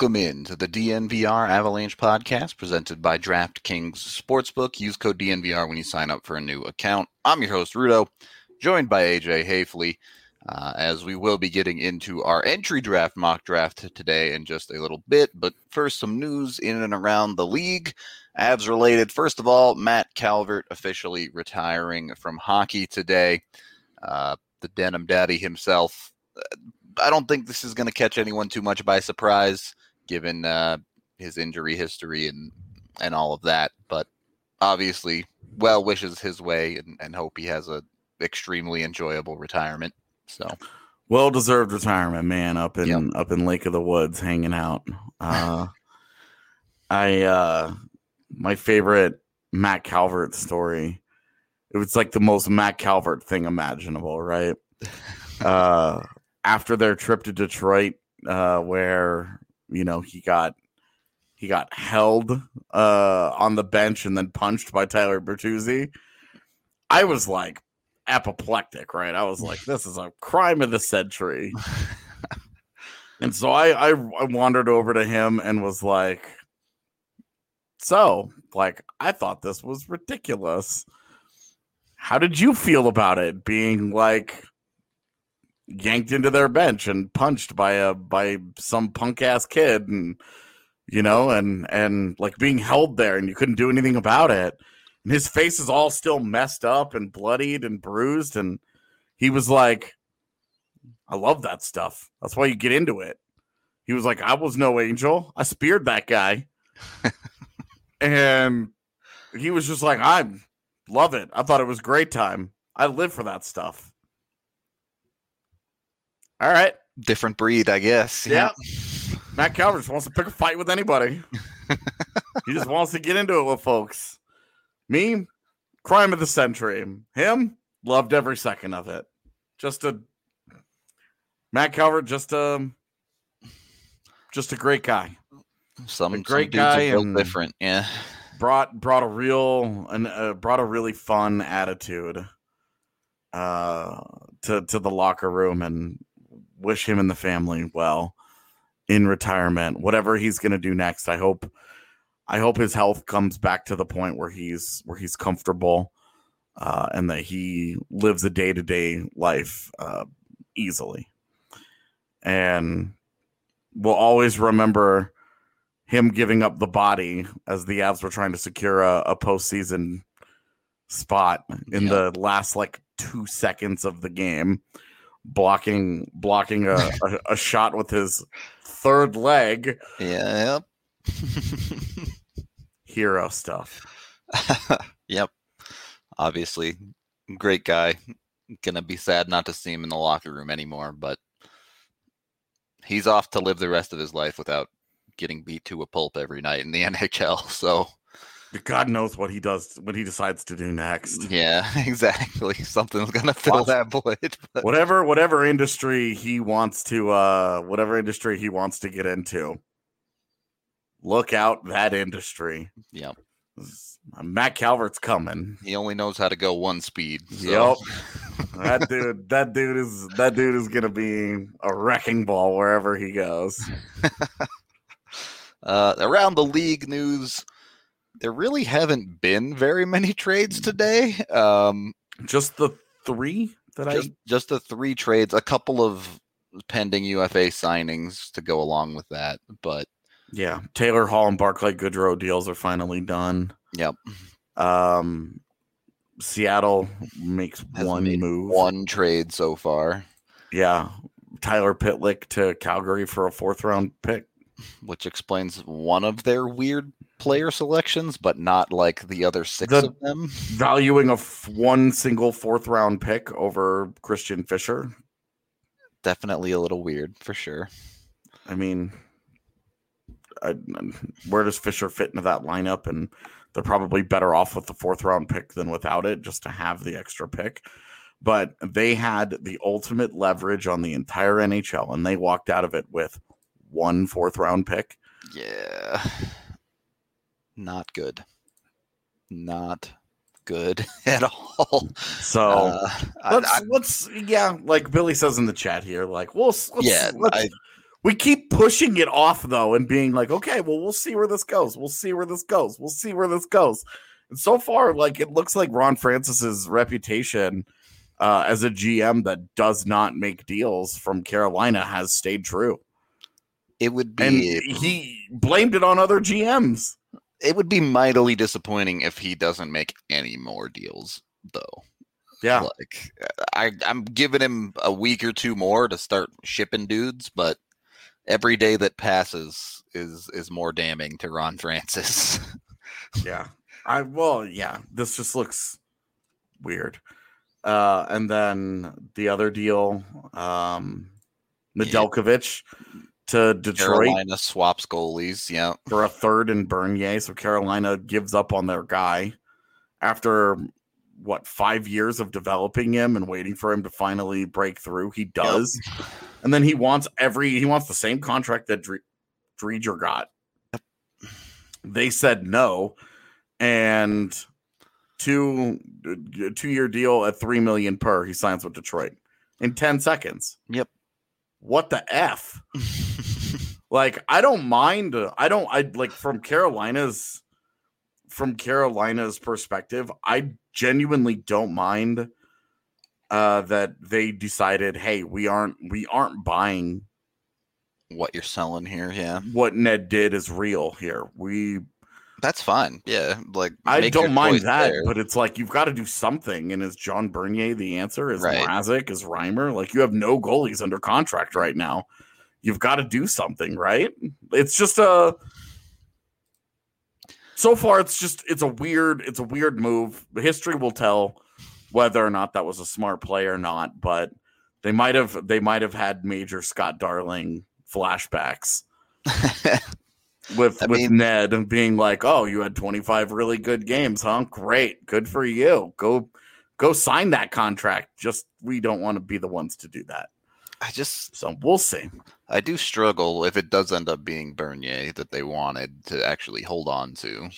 Welcome in to the DNVR Avalanche podcast presented by DraftKings Sportsbook. Use code DNVR when you sign up for a new account. I'm your host, Rudo, joined by AJ Haefele, uh, as we will be getting into our entry draft mock draft today in just a little bit. But first, some news in and around the league. Avs related. First of all, Matt Calvert officially retiring from hockey today. Uh, the Denim Daddy himself. I don't think this is going to catch anyone too much by surprise given uh, his injury history and and all of that. But obviously, well wishes his way and, and hope he has a extremely enjoyable retirement. So well deserved retirement, man. Up in Yep. up in Lake of the Woods, hanging out. Uh, I uh, my favorite Matt Calvert story. It was like the most Matt Calvert thing imaginable, right? uh, after their trip to Detroit, uh, where you know he got he got held uh, on the bench and then punched by Tyler Bertuzzi. I was like apoplectic, right? I was like, this is a crime of the century. and so I, I I wandered over to him and was like, so like I thought this was ridiculous. How did you feel about it being like yanked into their bench and punched by a by some punk ass kid and you know and and like being held there and you couldn't do anything about it. And his face is all still messed up and bloodied and bruised and he was like i love that stuff. That's why you get into it. He was like i was no angel. I speared that guy. And he was just like i love it. I thought it was great time. I live for that stuff all right different breed, I guess. yeah. Matt Calvert just wants to pick a fight with anybody. he just wants to get into it with folks. Me, crime of the century. Him, loved every second of it. Just a Matt Calvert, just a just a great guy. Some, A some great are guy and- different. Yeah. Brought brought a real and uh, brought a really fun attitude uh to to the locker room and wish him and the family well in retirement. Whatever he's going to do next i hope i hope his health comes back to the point where he's where he's comfortable uh and that he lives a day-to-day life uh easily. And we'll always remember him giving up the body as the Avs were trying to secure a, a postseason spot in Yeah. the last like two seconds of the game, blocking blocking a, a, a shot with his third leg. Yeah. Hero stuff. yep. Obviously, great guy. Gonna be sad not to see him in the locker room anymore, but he's off to live the rest of his life without getting beat to a pulp every night in the NHL. So God knows what he does what he decides to do next. yeah, exactly. Something's gonna fill Watch- that void. But Whatever whatever industry he wants to uh whatever industry he wants to get into. Look out that industry. Yep. Matt Calvert's coming. he only knows how to go one speed. So. Yep. that dude that dude is that dude is gonna be a wrecking ball wherever he goes. Uh, around the league news, there really haven't been very many trades today. Um, Just the three that just, just the three trades, a couple of pending UFA signings to go along with that. But yeah. Taylor Hall and Barclay Goodrow deals are finally done. yep, Um Seattle makes Has one move. one trade so far, Yeah. Tyler Pitlick to Calgary for a fourth round pick. which explains one of their weird player selections, but not like the other six The- of them. Valuing a f- one single fourth round pick over Christian Fischer. Definitely a little weird for sure. I mean, I, where does Fischer fit into that lineup? And they're probably better off with the fourth round pick than without it, just to have the extra pick. But they had the ultimate leverage on the entire NHL, and they walked out of it with one fourth round pick. Yeah. Not good. Not good at all. So Uh, let's I- let's yeah, like Billy says in the chat here, like we'll let's, yeah, let's, I, we keep pushing it off though, and being like, okay, well, we'll see where this goes. We'll see where this goes. We'll see where this goes. And so far, like it looks like Ron Francis's reputation uh, as a GM that does not make deals from Carolina has stayed true, it would and be he blamed it on other GMs. It would be mightily disappointing if he doesn't make any more deals though. Yeah, Like I I'm giving him a week or two more to start shipping dudes, but every day that passes is is more damning to Ron Francis. yeah. I well, yeah. This just looks weird. Uh, and then the other deal, um, Yeah. To Detroit. Carolina swaps goalies, yeah. for a third in Bernier. So Carolina gives up on their guy after what five years of developing him and waiting for him to finally break through. He does, and then he wants every he wants the same contract that Dre- Driedger got. They said no, and two two year deal at three million per. He signs with Detroit in ten seconds. Yep. What the f? like i don't mind i don't i like from carolina's from carolina's perspective i genuinely don't mind uh that they decided hey we aren't we aren't buying what you're selling here, yeah. what ned did is real here we That's fine. Yeah. Like i don't mind that there. but it's like you've got to do something and is john bernier the answer is Right. Mrazek, is reimer like you have no goalies under contract right now you've got to do something right? It's just a so far it's just it's a weird it's a weird move. History will tell whether or not that was a smart play or not but they might have they might have had major scott darling flashbacks with I with mean- ned and being like oh you had 25 really good games huh? Great good for you. Go go sign that contract. Just we don't want to be the ones to do that I just so we'll see I do struggle if it does end up being Bernier that they wanted to actually hold on to.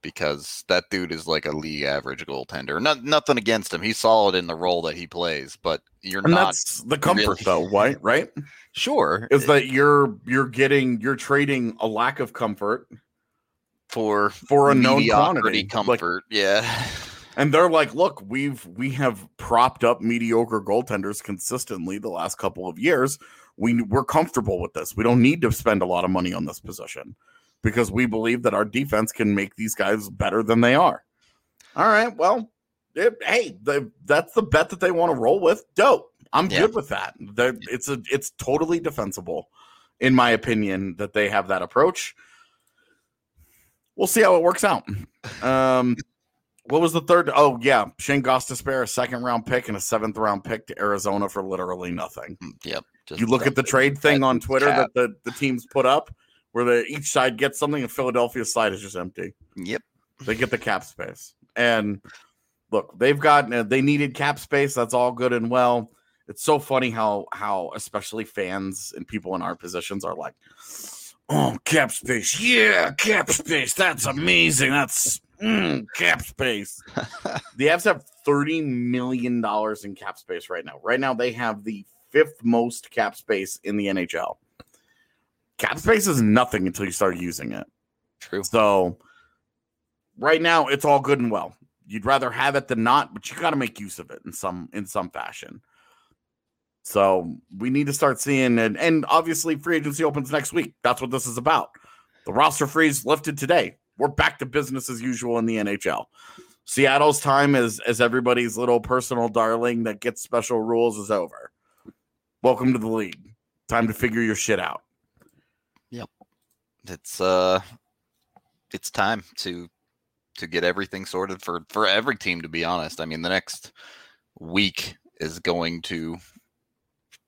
Because that dude is like a league average goaltender. Not, nothing against him. He's solid in the role that he plays, but you're and not that's the comfort really- though right right sure is that you're you're getting you're trading a lack of comfort for for a known quantity. Like, comfort. yeah. and they're like, look, we've we have propped up mediocre goaltenders consistently the last couple of years. We we're comfortable with this. We don't need to spend a lot of money on this position because we believe that our defense can make these guys better than they are. All right, well, it, hey, the, that's the bet that they want to roll with. Dope. I'm Yeah. good with that. They're- It's a it's totally defensible, in my opinion, that they have that approach. We'll see how it works out. Um, what was the third? Oh yeah, Shane Goss a second round pick and a seventh round pick to Arizona for literally nothing. Mm, Yep. Just You look at the trade thing on Twitter cap. that the, the teams put up, where the each side gets something, and Philadelphia's side is just empty. Yep. They get the cap space, and look, they've got uh, they needed cap space. That's all good and well. It's so funny how how especially fans and people in our positions are like, "Oh, cap space, yeah, cap space. That's amazing. That's mm, cap space." the Avs have thirty million dollars in cap space right now. Right now, they have the fifth most cap space in the NHL. Cap space is nothing until you start using it. True. So right now it's all good and well. You'd rather have it than not, but you got to make use of it in some in some fashion. So we need to start seeing and and obviously free agency opens next week. That's what this is about. The roster freeze lifted today. We're back to business as usual in the NHL. Seattle's time as as everybody's little personal darling that gets special rules is over. Welcome to the league. Time to figure your shit out. Yep. It's uh it's time to to get everything sorted for for every team to be honest i mean the next week is going to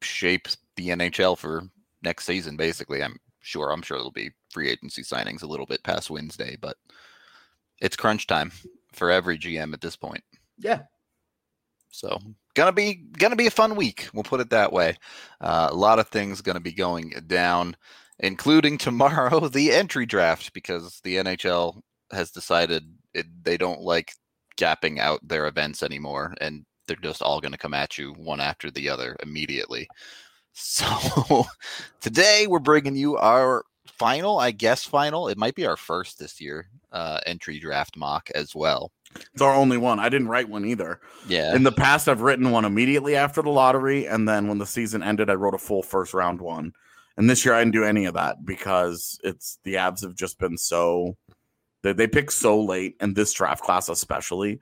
shape the nhl for next season basically i'm sure i'm sure there'll be free agency signings a little bit past wednesday but it's crunch time for every gm at this point Yeah. so gonna be gonna be a fun week. We'll put it that way. Uh, a lot of things gonna be going down, including tomorrow the entry draft because the NHL has decided it, they don't like gapping out their events anymore, and they're just all gonna come at you one after the other immediately. So today we're bringing you our final, I guess final. It might be our first this year uh, entry draft mock as well. It's our only one. I didn't write one either. Yeah. In the past, I've written one immediately after the lottery, and then when the season ended, I wrote a full first round one. And this year, I didn't do any of that because it's the abs have just been so they, they pick so late, and this draft class especially.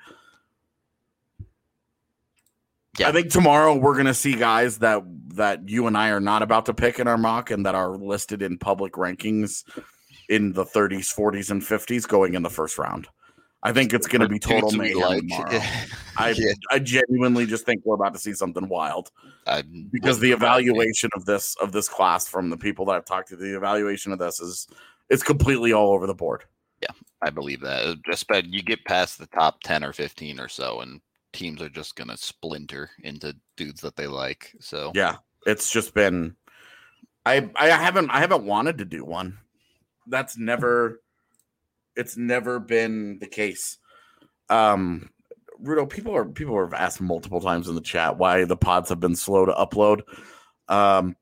Yeah. I think tomorrow we're gonna see guys that that you and I are not about to pick in our mock, and that are listed in public rankings in the 30s, 40s, and 50s going in the first round. I think it's gonna be total we mayhem tomorrow. I Yeah. I genuinely just think we're about to see something wild I because the wouldn't surprise me. evaluation of this of this class from the people that I've talked to, the evaluation of this is it's completely all over the board. Yeah, I believe that. Just but you get past the top ten or fifteen or so, and teams are just gonna splinter into dudes that they like. So Yeah, it's just been I I haven't I haven't wanted to do one. That's never it's never been the case. Um Rudo, people are people have asked multiple times in the chat why the pods have been slow to upload. Um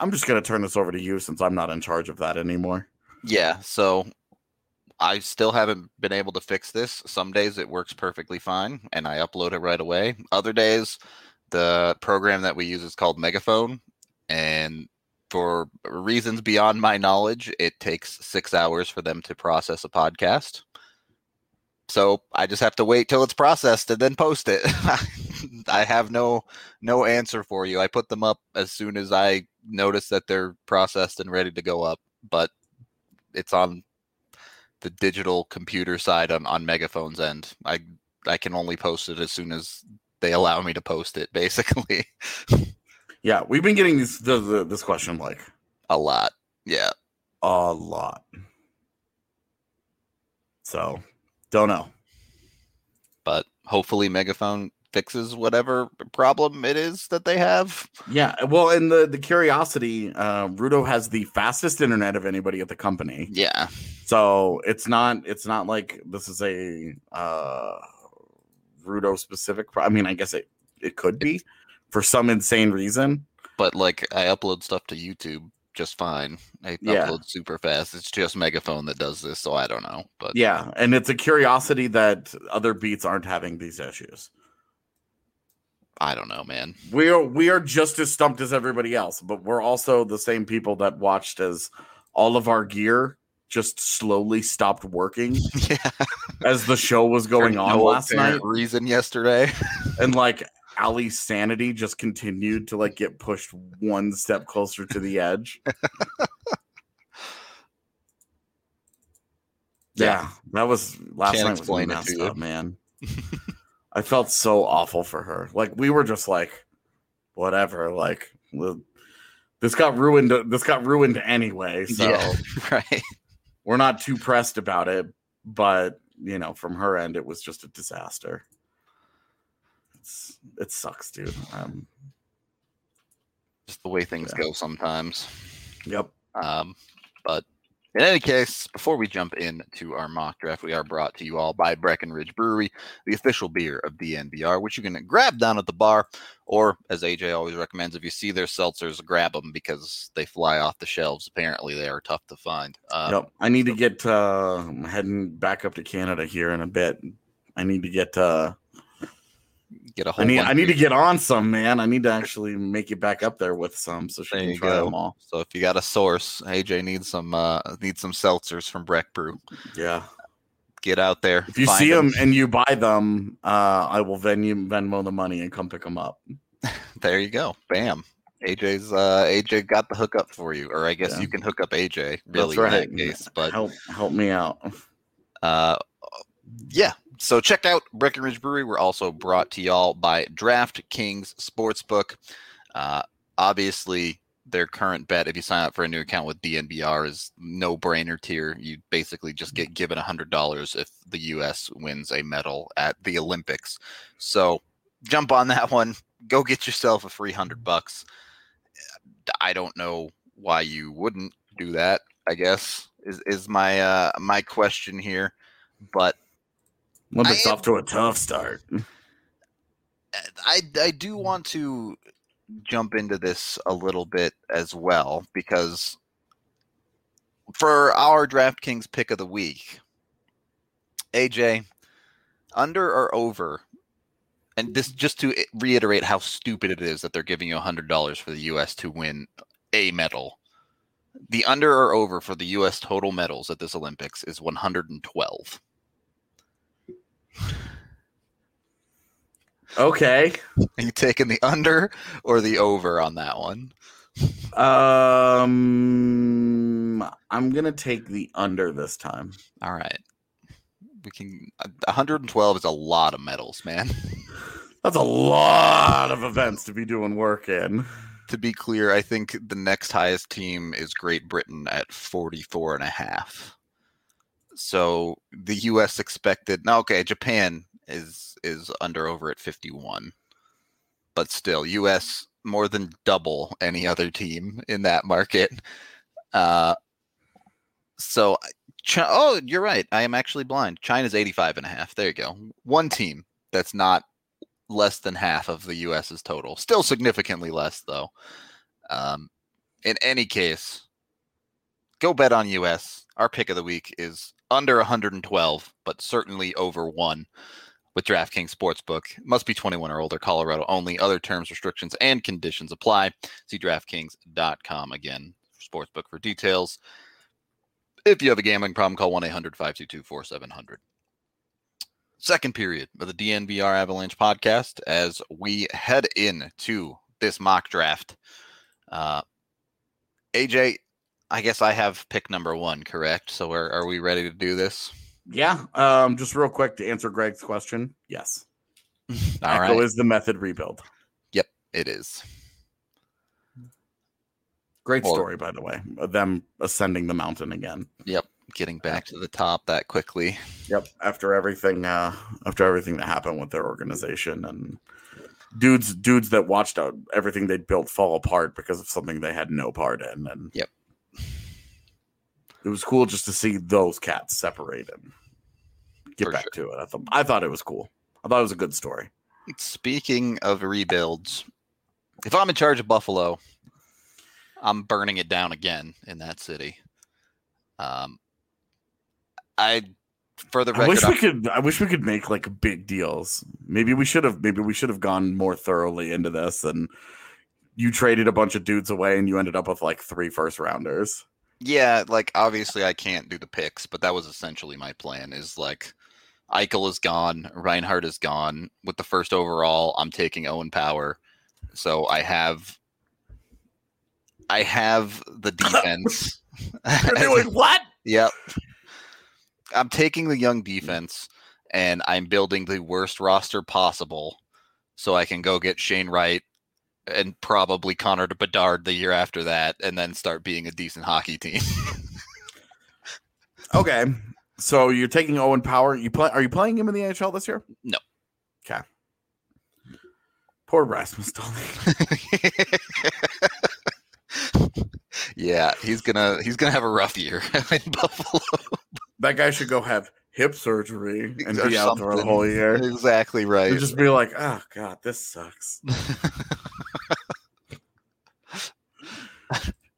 I'm just gonna turn this over to you since I'm not in charge of that anymore. yeah. So I still haven't been able to fix this. Some days it works perfectly fine, and I upload it right away. Other days, the program that we use is called Megaphone, and for reasons beyond my knowledge, it takes six hours for them to process a podcast. So I just have to wait till it's processed and then post it. I have no no answer for you. I put them up as soon as I notice that they're processed and ready to go up, but it's on the digital computer side on, on Megaphone's end. I I can only post it as soon as they allow me to post it, basically. Yeah, we've been getting this the, the, this question like A lot. Yeah. a lot. So, don't know. But hopefully Megaphone fixes whatever problem it is that they have. Yeah, well, and the the curiosity, uh, Rudo has the fastest internet of anybody at the company, Yeah. so it's not it's not like this is a uh, Rudo specific. Pro- I mean, I guess it it could be for some insane reason. But like I upload stuff to YouTube just fine. I Yeah. upload super fast. It's just Megaphone that does this, so I don't know. But Yeah, and it's a curiosity that other beats aren't having these issues. I don't know, man. We are we are just as stumped as everybody else, but we're also the same people that watched as all of our gear just slowly stopped working yeah. as the show was going For on no last night. Reason yesterday. And like Ali's sanity just continued to like get pushed one step closer to the edge. yeah, that was last Can't night was messed up, man. I felt so awful for her. Like we were just like, whatever. Like this got ruined. This got ruined anyway. So Yeah. right. we're not too pressed about it. But you know, from her end, it was just a disaster. It's it sucks, dude. Um, Just the way things Yeah. go sometimes. yep. Um, but in any case, before we jump into our mock draft, we are brought to you all by Breckenridge Brewery, the official beer of DNVR, which you can grab down at the bar, or as AJ always recommends, if you see their seltzers, grab them because they fly off the shelves. Apparently, they are tough to find. Uh, Yep. I need to get uh I'm heading back up to Canada here in a bit. I need to get uh Get a whole. I need I need to get on some, man. I need to actually make it back up there with some so she There can try go. them all. So if you got a source, AJ needs some uh needs some seltzers from Breck Brew. Yeah. Get out there. If you see see 'em. them and you buy them, uh I will Venmo Venmo the money and come pick them up. There you go. Bam. AJ's uh AJ got the hookup for you, or I guess Yeah. you can hook up AJ really That's right. in that case. But help help me out. uh yeah. So check out Breckenridge Brewery. We're also brought to y'all by DraftKings Sportsbook. Uh obviously their current bet if you sign up for a new account with DNVR is no brainer tier. You basically just get given a hundred dollars if the US wins a medal at the Olympics. So jump on that one. Go get yourself a free hundred bucks. I don't know why you wouldn't do that. I guess is is my uh my question here, but Olympics am- off to a tough start. I I do want to jump into this a little bit as well because for our DraftKings pick of the week, AJ, under or over, and this just to reiterate how stupid it is that they're giving you hundred dollars for the U.S. to win a medal. The under or over for the U.S. total medals at this Olympics is 112. Okay. Are you taking the under or the over on that one? Um I'm gonna take the under this time. All right. We can. uh, 112 is a lot of medals, man. That's a lot of events to be doing work in. to be clear, I think the next highest team is Great Britain at 44 and a half. So the US expected. No, okay, Japan is is under over at 51. But still, US more than double any other team in that market. Uh so oh, you're right. I am actually blind. China's 85 and a half. There you go. One team that's not less than half of the US's total. Still significantly less though. Um, in any case, go bet on US. Our pick of the week is under 112, but certainly over one with DraftKings Sportsbook. Must be 21 or older, Colorado only. Other terms, restrictions, and conditions apply. See DraftKings.com again Sportsbook for details. If you have a gambling problem, call 1 800 522 4700. Second period of the DNVR Avalanche podcast as we head into this mock draft. Uh, AJ, I guess I have pick number one, correct? So are, are we ready to do this? Yeah. Um, just real quick to answer Greg's question. Yes. All Echo right. is the method rebuild. Yep, it is. Great Or- story, by the way. Them ascending the mountain again. Yep, getting back to the top that quickly. Yep. After everything, uh, after everything that happened with their organization and dudes, dudes that watched out everything they built fall apart because of something they had no part in. And Yep. It was cool just to see those cats separated. Get For back to it. I thought I thought it was cool. I thought it was a good story. Speaking of rebuilds, if I'm in charge of Buffalo, I'm burning it down again in that city. Um, I for the I record, wish I'm- we could. I wish we could make like big deals. Maybe we should have. Maybe we should have gone more thoroughly into this. And you traded a bunch of dudes away, and you ended up with like three first rounders. Yeah, like obviously I can't do the picks, but that was essentially my plan. Is like Eichel is gone, Reinhart is gone. With the first overall, I'm taking Owen Power, so I have I have the defense. You're doing what? Yep. I'm taking the young mm. defense and I'm building the worst roster possible so I can go get Shane Wright and probably Connor to Bedard the year after that and then start being a decent hockey team. Okay. So you're taking Owen Power. You play? Are you playing him in the NHL this year? No. Okay. Poor Rasmus Dahlin. yeah, he's gonna he's gonna have a rough year in Buffalo. That guy should go have hip surgery and be out for a whole year. Exactly right. And just be like, oh god, this sucks.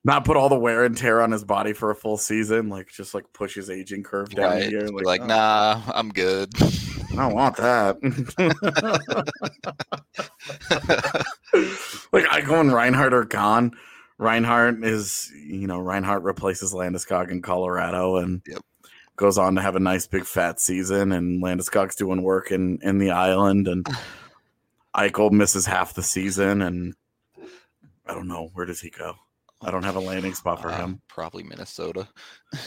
Not put all the wear and tear on his body for a full season, like just like push his aging curve down Right. year. Like, like oh, nah, I'm good. I don't want that. like Eichel and Reinhart are gone. Reinhart is, you know, Reinhart replaces Landeskog in Colorado and Yep. goes on to have a nice big fat season. And Landeskog's doing work in in the island, and Eichel misses half the season. And I don't know where does he go. I don't have a landing spot for Uh, him. Probably Minnesota.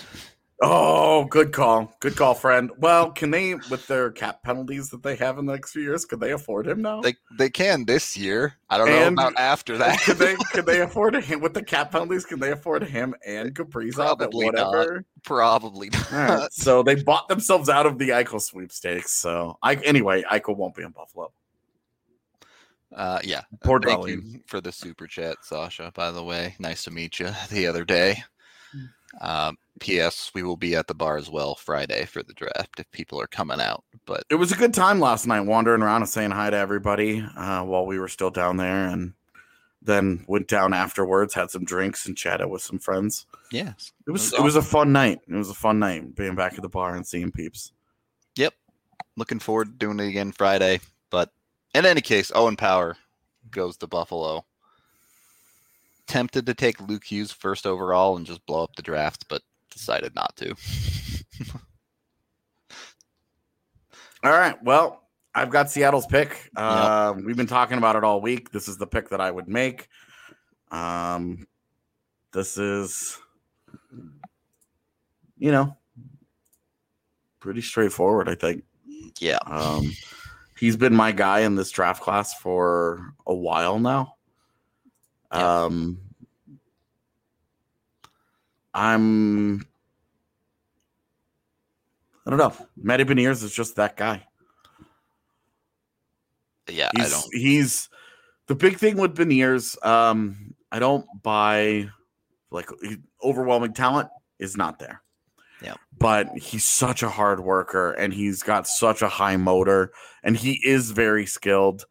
Oh, good call. Good call, friend. Well, can they, with their cap penalties that they have in the next few years, could they afford him now? They they can this year. I don't And- know about after that. could they could they afford him with the cap penalties? Can they afford him and Kaprizov at Probably not. whatever? Probably not. Right, so they bought themselves out of the Eichel sweepstakes. So I anyway, Eichel won't be in Buffalo. Uh, yeah. Poor Thank Dahlin. you for the super chat, Sasha. By the way, nice to meet you the other day. Um, P.S. We will be at the bar as well Friday for the draft if people are coming out. But It was a good time last night, wandering around and saying hi to everybody uh, while we were still down there, and then went down afterwards, had some drinks, and chatted with some friends. yes, It was was it was a fun night. It was a fun night being back at the bar and seeing peeps. Yep, looking forward to doing it again Friday. But in any case, Owen Power goes to Buffalo. Tempted to take Luke Hughes first overall and just blow up the draft, but decided not to. All right. Well, I've got Seattle's pick. Uh, We've been talking about it all week. This is the pick that I would make. Um, this is, you know, pretty straightforward. I think. yeah. Um, he's been my guy in this draft class for a while now. Yeah. Um, I'm. I don't know. Matty Beniers is just that guy. Yeah, I He's don't. he's the big thing with Beniers. Um, I don't buy like overwhelming talent is not there. Yep. But he's such a hard worker and he's got such a high motor and he is very skilled.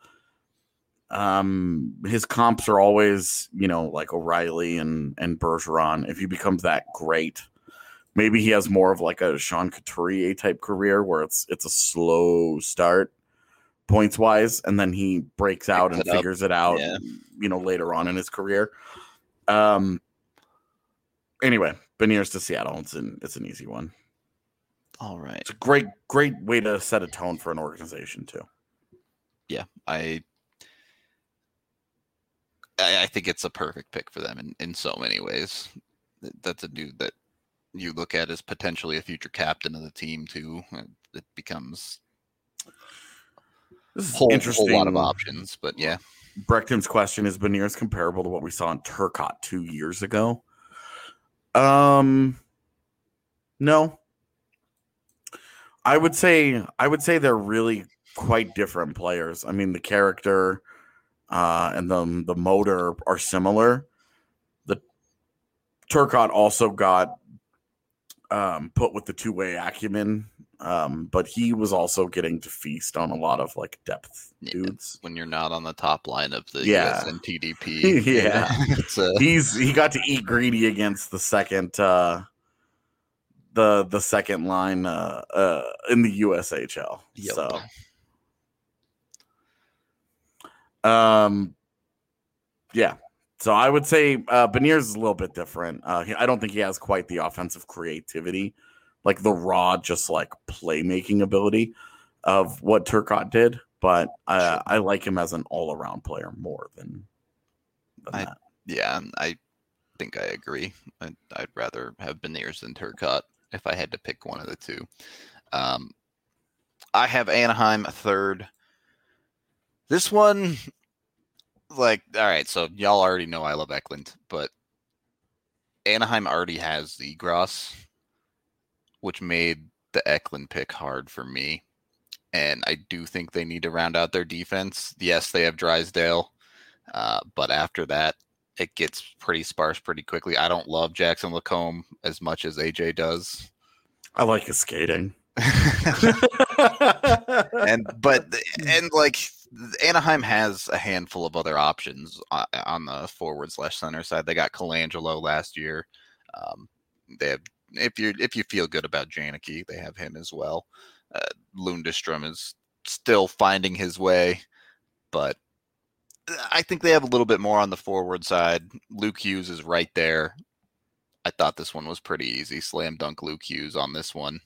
Um, his comps are always, you know, like O'Reilly and and Bergeron. If he becomes that great, maybe he has more of like a Sean Couturier type career where it's it's a slow start points wise, and then he breaks out Picks and it up. figures it out, Yeah. you know, later on in his career. Um. Anyway, Beniers to Seattle. It's an it's an easy one. All right. It's a great great way to set a tone for an organization too. yeah, I, I I think it's a perfect pick for them in, in so many ways. That's a dude that you look at as potentially a future captain of the team too. It becomes This is a whole, interesting. whole lot of options, but yeah, Brechton's question is Beniers comparable to what we saw in Turcotte two years ago? Um, no. I would say I would say they're really quite different players. I mean, the character uh, and the the motor are similar. The Turcotte also got um, put with the two way acumen, um, but he was also getting to feast on a lot of like depth dudes. when you're not on the top line of the Yeah. USNTDP, Yeah. a he's he got to eat greedy against the second uh the the second line uh, uh, in the USHL. Yep. So, um, yeah. So I would say uh, Beniers is a little bit different. Uh, he- I don't think he has quite the offensive creativity, like the raw, just like playmaking ability of what Turcotte did. But uh. I like him as an all around player more than, than I- that. Yeah, I think I agree. I'd, I'd rather have Beniers than Turcotte if I had to pick one of the two. Um, I have Anaheim third. This one, like, all right, so y'all already know I love Eklund, but Anaheim already has Zegras, which made the Eklund pick hard for me. And I do think they need to round out their defense. Yes, they have Drysdale, uh, but after that, it gets pretty sparse pretty quickly. I don't love Jackson Lacombe as much as AJ does. I like his skating. and but and like Anaheim has a handful of other options on, on the forward slash center side. They got Colangelo last year. Um, they have if you if you feel good about Janicki, they have him as well. Uh, Lundestrom is still finding his way, but I think they have a little bit more on the forward side. Luke Hughes is right there. I thought this one was pretty easy. Slam dunk Luke Hughes on this one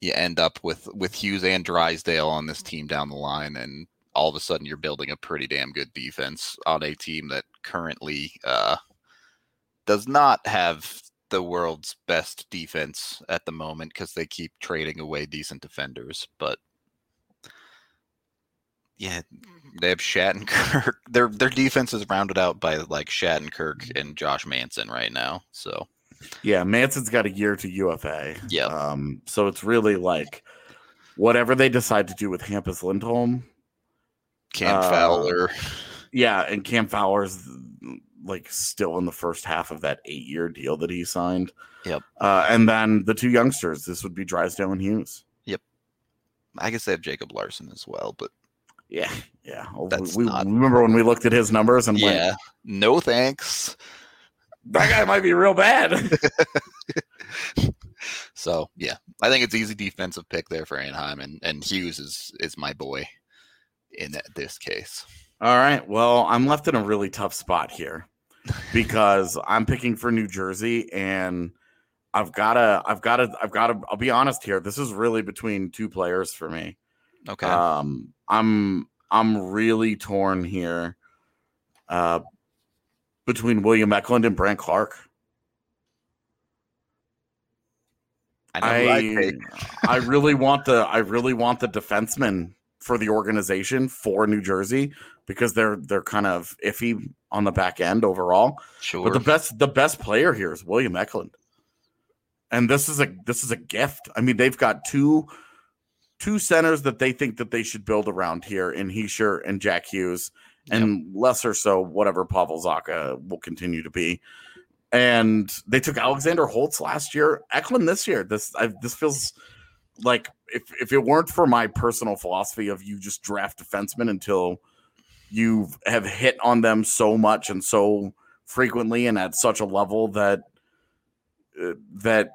you end up with with Hughes and Drysdale on this team down the line, and all of a sudden you're building a pretty damn good defense on a team that currently uh, does not have the world's best defense at the moment because they keep trading away decent defenders. But yeah, they have Shattenkirk. Their their defense is rounded out by like Shattenkirk and Josh Manson right now. So Yeah, Manson's got a year to UFA. Yep. Um, so it's really like whatever they decide to do with Hampus Lindholm. Cam Uh, Fowler. Yeah, and Cam Fowler's like still in the first half of that eight year deal that he signed. Yep. Uh, and then the two youngsters, this would be Drysdale and Hughes. Yep. I guess they have Jacob Larsson as well, but Yeah, yeah. That's we, not- remember when we looked at his numbers and went, no thanks. that guy might be real bad. So yeah, I think it's easy defensive pick there for Anaheim, and and Hughes is is my boy in that, this case. All right. Well, I'm left in a really tough spot here because I'm picking for New Jersey and I've got to I've got to I've got to I'll be honest here. This is really between two players for me. Okay, Um I'm I'm really torn here uh between William Eklund and Brandt Clarke. I I. I really want the I really want the defenseman for the organization for New Jersey because they're they're kind of iffy on the back end overall. Sure, But the best the best player here is William Eklund. And this is a this is a gift. I mean, they've got two two centers that they think that they should build around here in Hischier and Jack Hughes, and lesser so whatever Pavel Zacha will continue to be. And they took Alexander Holtz last year, Eklund this year. This I, this feels like if if it weren't for my personal philosophy of you just draft defensemen until you have hit on them so much and so frequently and at such a level that uh, that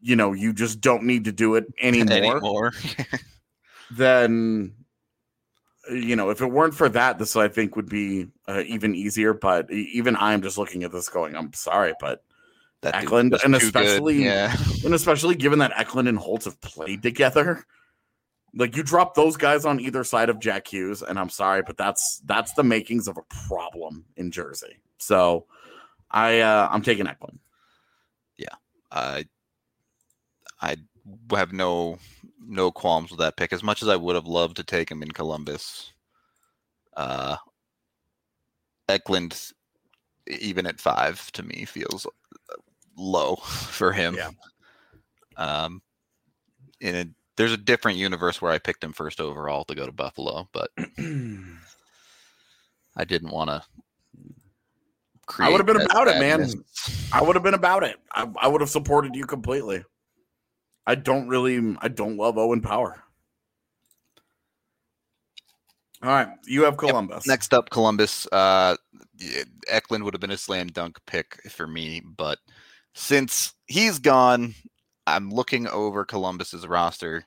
you know you just don't need to do it anymore, anymore. then you know if it weren't for that this i think would be uh, even easier but even i'm just looking at this going i'm sorry but That Eklund, and especially- yeah, and especially given that eklund and holtz have played together like you drop those guys on either side of jack hughes and i'm sorry but that's that's the makings of a problem in jersey so i uh i'm taking eklund Yeah, I I have no no qualms with that pick. As much as I would have loved to take him in Columbus, uh, Eklund, even at five, to me feels low for him. Yeah. Um, in a there's a different universe where I picked him first overall to go to Buffalo, but I didn't want to. I would've been about it, man. I would have been about it. I, I would have supported you completely. I don't really, I don't love Owen Power. All right, you have Columbus. Next up, Columbus. Uh, Eklund would have been a slam dunk pick for me, but since he's gone, I'm looking over Columbus's roster,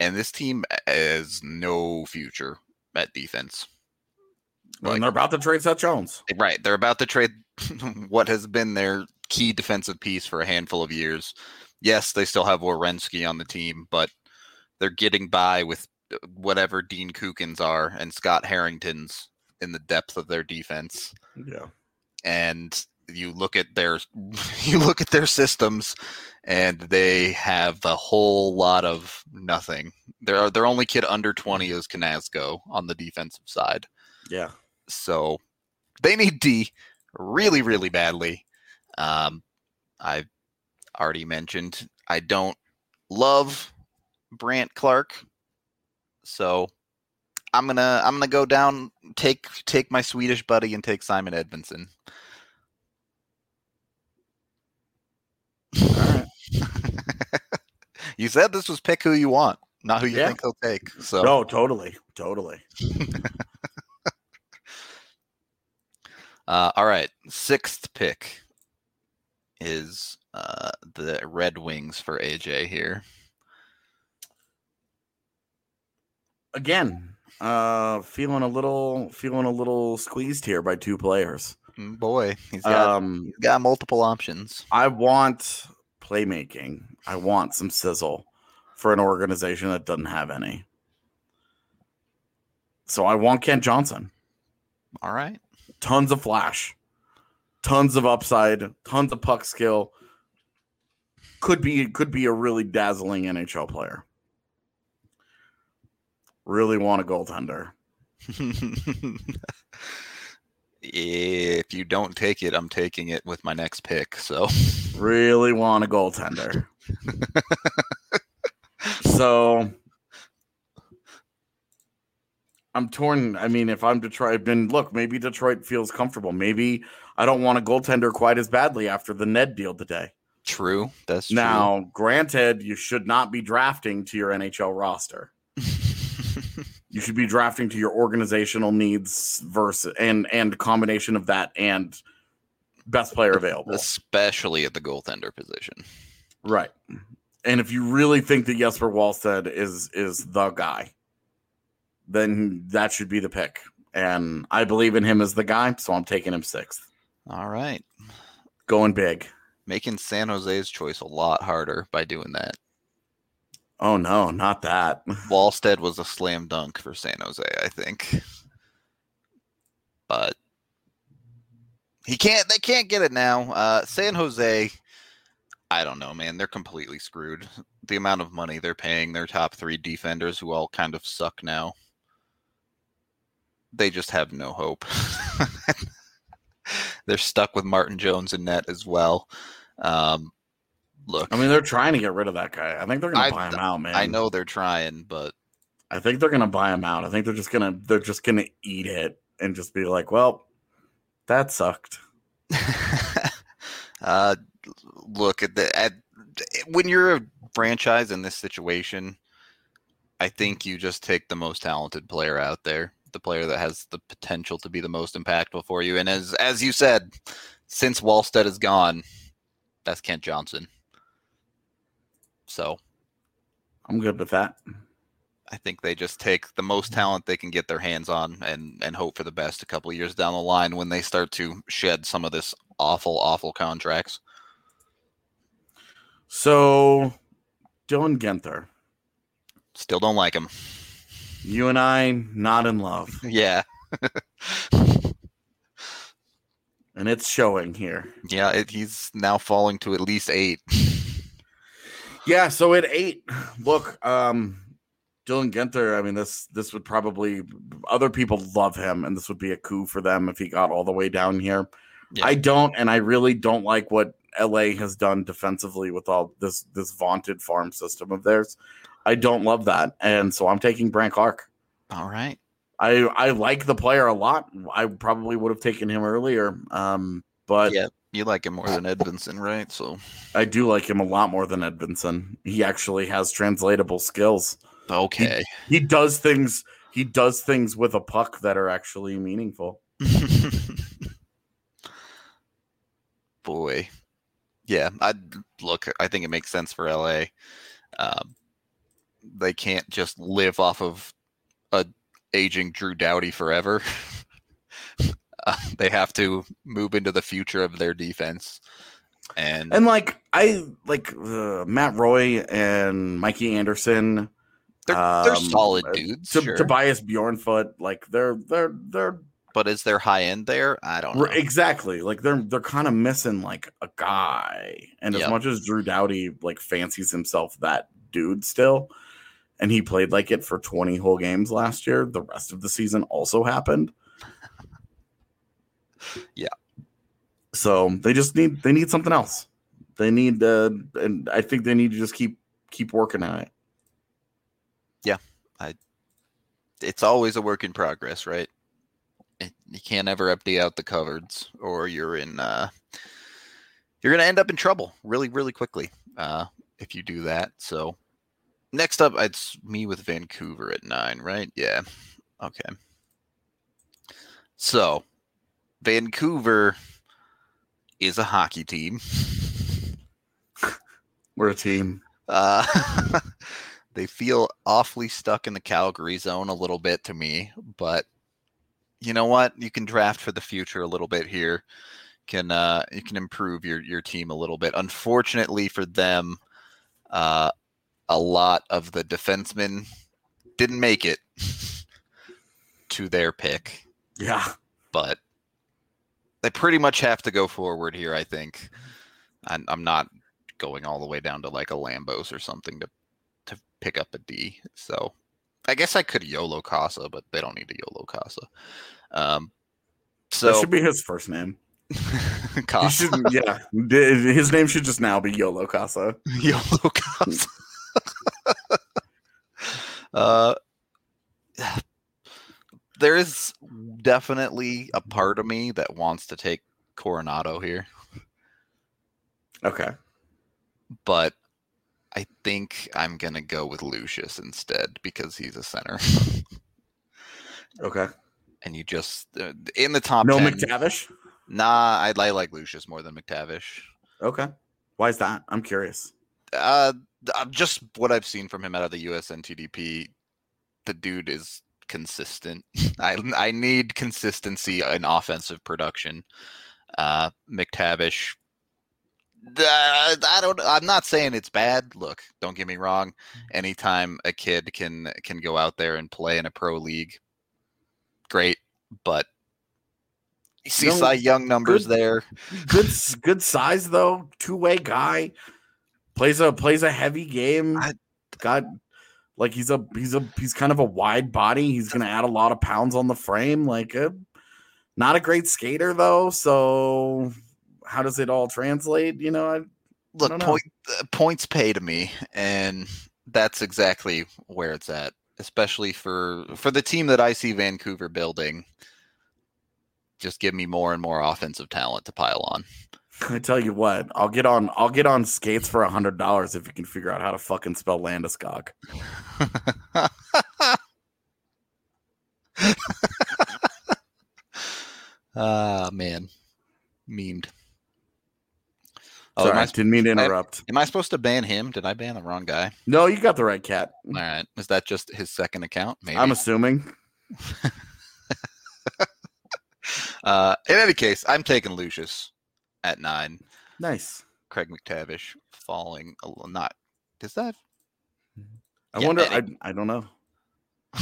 and this team has no future at defense. and they're about to trade Seth Jones. Right. They're about to trade what has been their key defensive piece for a handful of years. Yes, they still have Werenski on the team, but they're getting by with uh, whatever Dean Kukans are and Scott Harrington's in the depth of their defense. Yeah. And you look at their you look at their systems and they have a whole lot of nothing. Their their only kid under 20 is Knazko on the defensive side. Yeah. So they need D really, really badly. Um, I already mentioned I don't love Brandt Clarke, so I'm gonna I'm gonna go down take take my Swedish buddy and take Simon Edvinsson. All right. You said this was pick who you want, not who you Yeah. think he'll take. So No, totally. Totally. Uh, all right, sixth pick is uh, the Red Wings for AJ here. Again, uh feeling a little feeling a little squeezed here by two players. Mm, Boy, he's got Um he's got multiple options. I want playmaking. I want some sizzle for an organization that doesn't have any. So I want Kent Johnson. All right, Tons of flash, tons of upside, tons of puck skill. Could be could be a really dazzling NHL player. Really want a goaltender. if you don't take it, I'm taking it with my next pick. So Really want a goaltender. so I'm torn. I mean, if I'm Detroit, then look, maybe Detroit feels comfortable. Maybe I don't want a goaltender quite as badly after the Ned deal today. true, that's true. Now, granted, you should not be drafting to your NHL roster. You should be drafting to your organizational needs versus and and combination of that and best player available. especially at the goaltender position. Right. And if you really think that Jesper Wallstedt is is the guy, then that should be the pick. And I believe in him as the guy, so I'm taking him sixth. All right, Going big. making San Jose's choice a lot harder by doing that. Oh no, not that. Wallstedt was a slam dunk for San Jose, I think. But he can't they can't get it now. Uh San Jose, I don't know, man. They're completely screwed. The amount of money they're paying their top three defenders who all kind of suck now. They just have no hope. they're stuck with Martin Jones and net as well. Um look, I mean, they're trying to get rid of that guy. I think they're gonna I- buy him out, man. I know they're trying, but I think they're gonna buy him out. I think they're just gonna they're just gonna eat it and just be like, well, that sucked. uh, look at the at when you're a franchise in this situation, I think you just take the most talented player out there, the player that has the potential to be the most impactful for you. And as as you said, since Wallstedt is gone, that's Kent Johnson. So I'm good with that. I think they just take the most talent they can get their hands on and and hope for the best a couple years down the line when they start to shed some of this awful, awful contracts. So Dylan Guenther, Still don't like him. you and I not in love. Yeah. And it's showing here. Yeah, it, he's now falling to at least eight. Yeah, so at eight, look, um, Dylan Guenther, I mean, this this would probably other people love him, and this would be a coup for them if he got all the way down here. Yeah. I don't, and I really don't like what LA has done defensively with all this this vaunted farm system of theirs. I don't love that, and so I'm taking Brandt Clarke. All right. I I like the player a lot. I probably would have taken him earlier, um, but Yeah. You like him more than Edvinsson, right? So I do like him a lot more than Edvinsson. He actually has translatable skills. okay. He does things. He does things with a puck that are actually meaningful. Boy. Yeah, I look. I think it makes sense for LA. Um, they can't just live off of a aging Drew Doughty forever. uh, they have to move into the future of their defense. And And like I like uh, Matt Roy and Mikey Anderson, they're, they're um, solid uh, dudes, T- sure. Tobias Björnfot, like they're they're they're but is there high end there? I don't know. exactly like they're they're kind of missing like a guy. And as much as Drew Doughty like fancies himself that dude still, and he played like it for 20 whole games last year, the rest of the season also happened. Yeah. So they just need they need something else. They need uh and I think they need to just keep keep working on it. Yeah, I. It's always a work in progress, right? It, you can't ever empty out the cupboards, or you're in. Uh, you're gonna end up in trouble really, really quickly uh, if you do that. So next up, it's me with Vancouver at nine, right? Yeah. Okay. So Vancouver is a hockey team. We're a team. Uh, they feel awfully stuck in the Calgary zone a little bit to me, but you know what? You can draft for the future a little bit here. Can uh, you can improve your your team a little bit? Unfortunately for them, uh, a lot of the defensemen didn't make it to their pick, Yeah. but they pretty much have to go forward here. I think. I'm, I'm not going all the way down to like a Lambos or something to to pick up a D. So I guess I could YOLO Cossa, but they don't need to YOLO Cossa. Um, that so should be his first name. Cossa, should, yeah. His name should just now be Yolo Cossa. YOLO Cossa. uh, there is definitely a part of me that wants to take Coronato here. Okay. but I think I'm gonna go with Lucius instead because he's a center, Okay. and you just uh, in the top. No 10, McTavish? Nah, I, I like Lucius more than McTavish. Okay. Why is that? I'm curious. Uh, uh, just what I've seen from him out of the USNTDP, the dude is consistent. I I need consistency in offensive production. Uh, McTavish. uh, I don't. I'm not saying it's bad. Look, don't get me wrong. Anytime a kid can can go out there and play in a pro league, great. But you see Cy Young numbers good- there. Good good size though. Two way guy. Plays a plays a heavy game. I- Got like he's a he's a he's kind of a wide body. He's gonna add a lot of pounds on the frame. Like uh not a great skater though. So how does it all translate? You know, I, look don't point, uh, points pay to me and that's exactly where it's at especially for for the team that i see vancouver building just give me more and more offensive talent to pile on I tell you what, I'll get on I'll get on skates for a hundred dollars if you can figure out how to fucking spell Landeskog. ah man memed oh Sorry, I, didn't mean to I- interrupt. am I supposed to ban him did i ban the wrong guy No, you got the right cat. all right is that just his second account maybe I'm assuming. uh in any case i'm taking lucius at nine Nice. Craig McTavish falling a little not does that I Yeah, wonder. I, I don't know.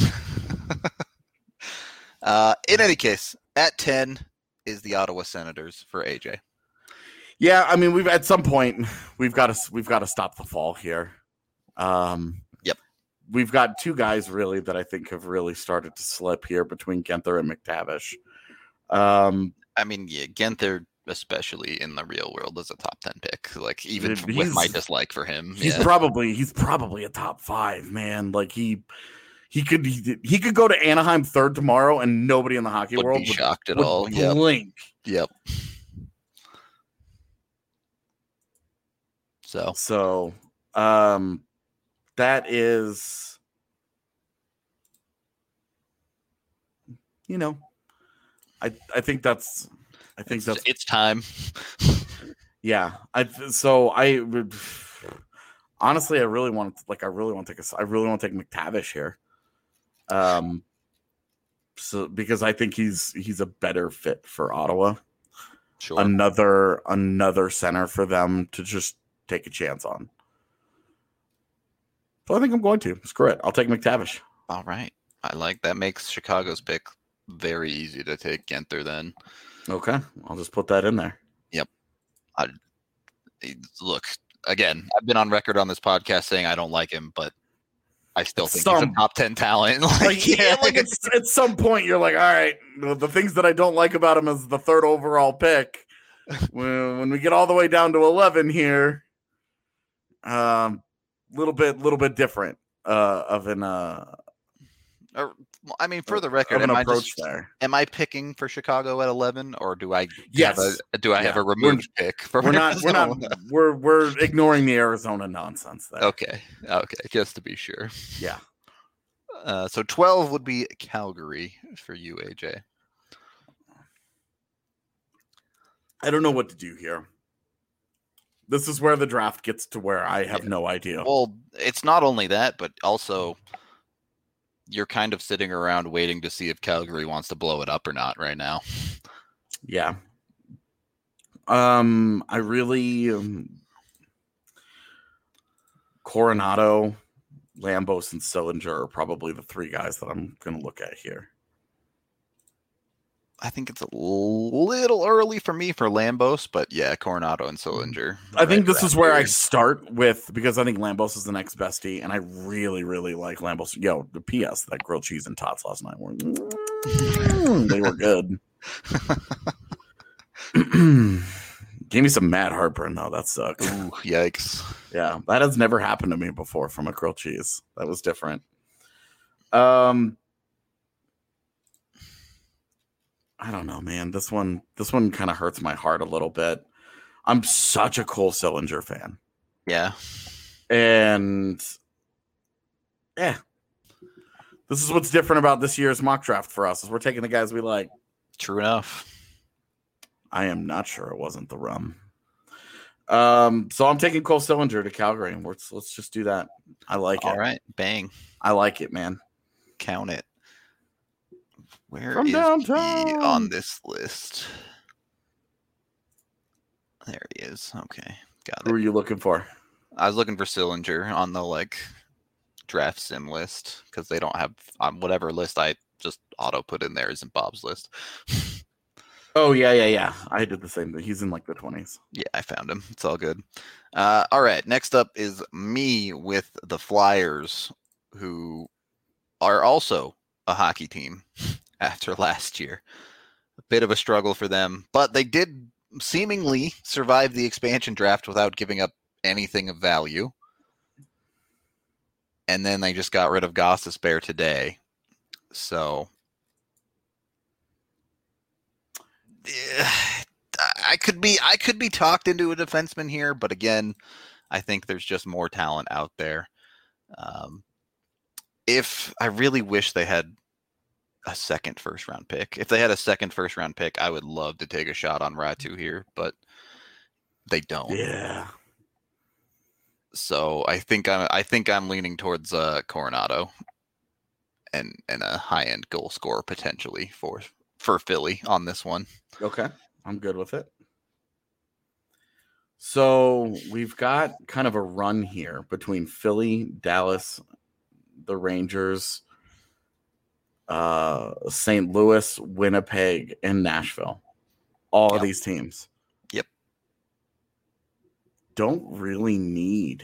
uh in any case at 10 is the Ottawa Senators for AJ Yeah, I mean, we've at some point we've got to we've got to stop the fall here. Um, Yep. We've got two guys really that I think have really started to slip here between Guenther and McTavish. Um, I mean yeah Guenther especially in the real world as a top 10 pick like even Dude, with my dislike for him he's yeah. probably he's probably a top five man. Like he he could he, he could go to Anaheim third tomorrow and nobody in the hockey would world be would, shocked at would all yep blink. yep so So, um, that is, you know, I I think that's, I think it's, that's it's time Yeah, I so I would honestly I really want to like I really want to take a I really want to take McTavish here. Um so because I think he's he's a better fit for Ottawa. Sure. Another another center for them to just take a chance on. So I think I'm going to. Screw it. I'll take McTavish. All right. I like that makes Chicago's pick very easy to take Guenther then. Okay. I'll just put that in there. Yep. I, look, again, I've been on record on this podcast saying I don't like him, but I still think he's a top 10 talent. Like, Like, yeah, like at some point you're like, all right, the, things that I don't like about him is the third overall pick. when, when we get all the way down to 11 here, um, little bit, little bit different uh, of an uh, I mean, for the record, am I, just, there. am I picking for Chicago at 11 or do I Yes. have a, do I have a removed pick for We're not, we're not, we're we're ignoring the Arizona nonsense there. Okay. Okay. Just to be sure. Yeah. Uh, so 12 would be Calgary for you, AJ. I don't know what to do here. This is where the draft gets to where I have Yeah. no idea. Well, it's not only that, but also you're kind of sitting around waiting to see if Calgary wants to blow it up or not right now. Yeah. Um, I really um, Coronato, Lambos, and Sillinger are probably the three guys that I'm gonna look at here. I think it's a little early for me for Lambos, but yeah, Coronato and Sillinger. I think this is around where I start with because I think Lambos is the next bestie, and I really, really like Lambos. Yo, the PS that grilled cheese and tots last night were they were good. Gave me some mad heartburn though. That sucks. Ooh, yikes. Yeah, that has never happened to me before from a grilled cheese. That was different. Um I don't know, man. This one this one kind of hurts my heart a little bit. I'm such a Cole Sillinger fan. Yeah. And yeah. This is what's different about this year's mock draft for us is we're taking the guys we like. True enough. I am not sure it wasn't the rum. Um, so I'm taking Cole Sillinger to Calgary. Let's let's just do that. I like All it. right. Bang. I like it, man. Count it. Where From is he downtown. on this list? There he is. Okay. Got Who it. are you looking for? I was looking for Sillinger on the like draft sim list because they don't have on whatever list I just auto put in there isn't Bob's list. Oh yeah, yeah, yeah. I did the same thing. He's in like the twenties. Yeah, I found him. It's all good. Uh, all right. Next up is me with the Flyers, who are also a hockey team after last year. A bit of a struggle for them, but they did seemingly survive the expansion draft without giving up anything of value. And then they just got rid of Ghost Bear today. So I could be I could be talked into a defenseman here, but again, I think there's just more talent out there. Um, if I really wish they had a second first round pick, if they had a second first round pick, I would love to take a shot on Ratu here, but they don't. Yeah. So I think I'm I think I'm leaning towards uh, Coronato and and a high end goal scorer potentially for for Philly on this one. Okay. I'm good with it. So we've got kind of a run here between Philly, Dallas, the Rangers, uh, St. Louis, Winnipeg, and Nashville. All of these teams. Yep. Don't really need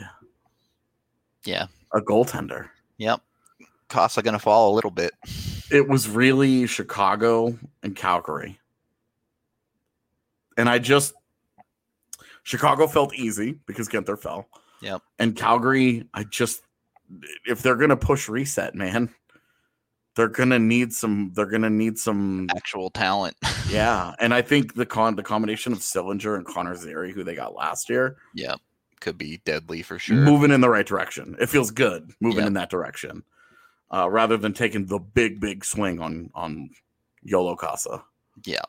Yeah. a goaltender. Yep. Costs are gonna fall a little bit. It was really Chicago and Calgary. And I just Chicago felt easy because Guenther fell. Yep. And Calgary, I just if they're gonna push reset, man, they're gonna need some they're gonna need some Actual talent. yeah. And I think the con the combination of Sillinger and Connor Zary, who they got last year, yeah, Could be deadly for sure. moving in the right direction. It feels good moving Yep. in that direction. Uh, rather than taking the big, big swing on on Yolo Cossa. Yeah.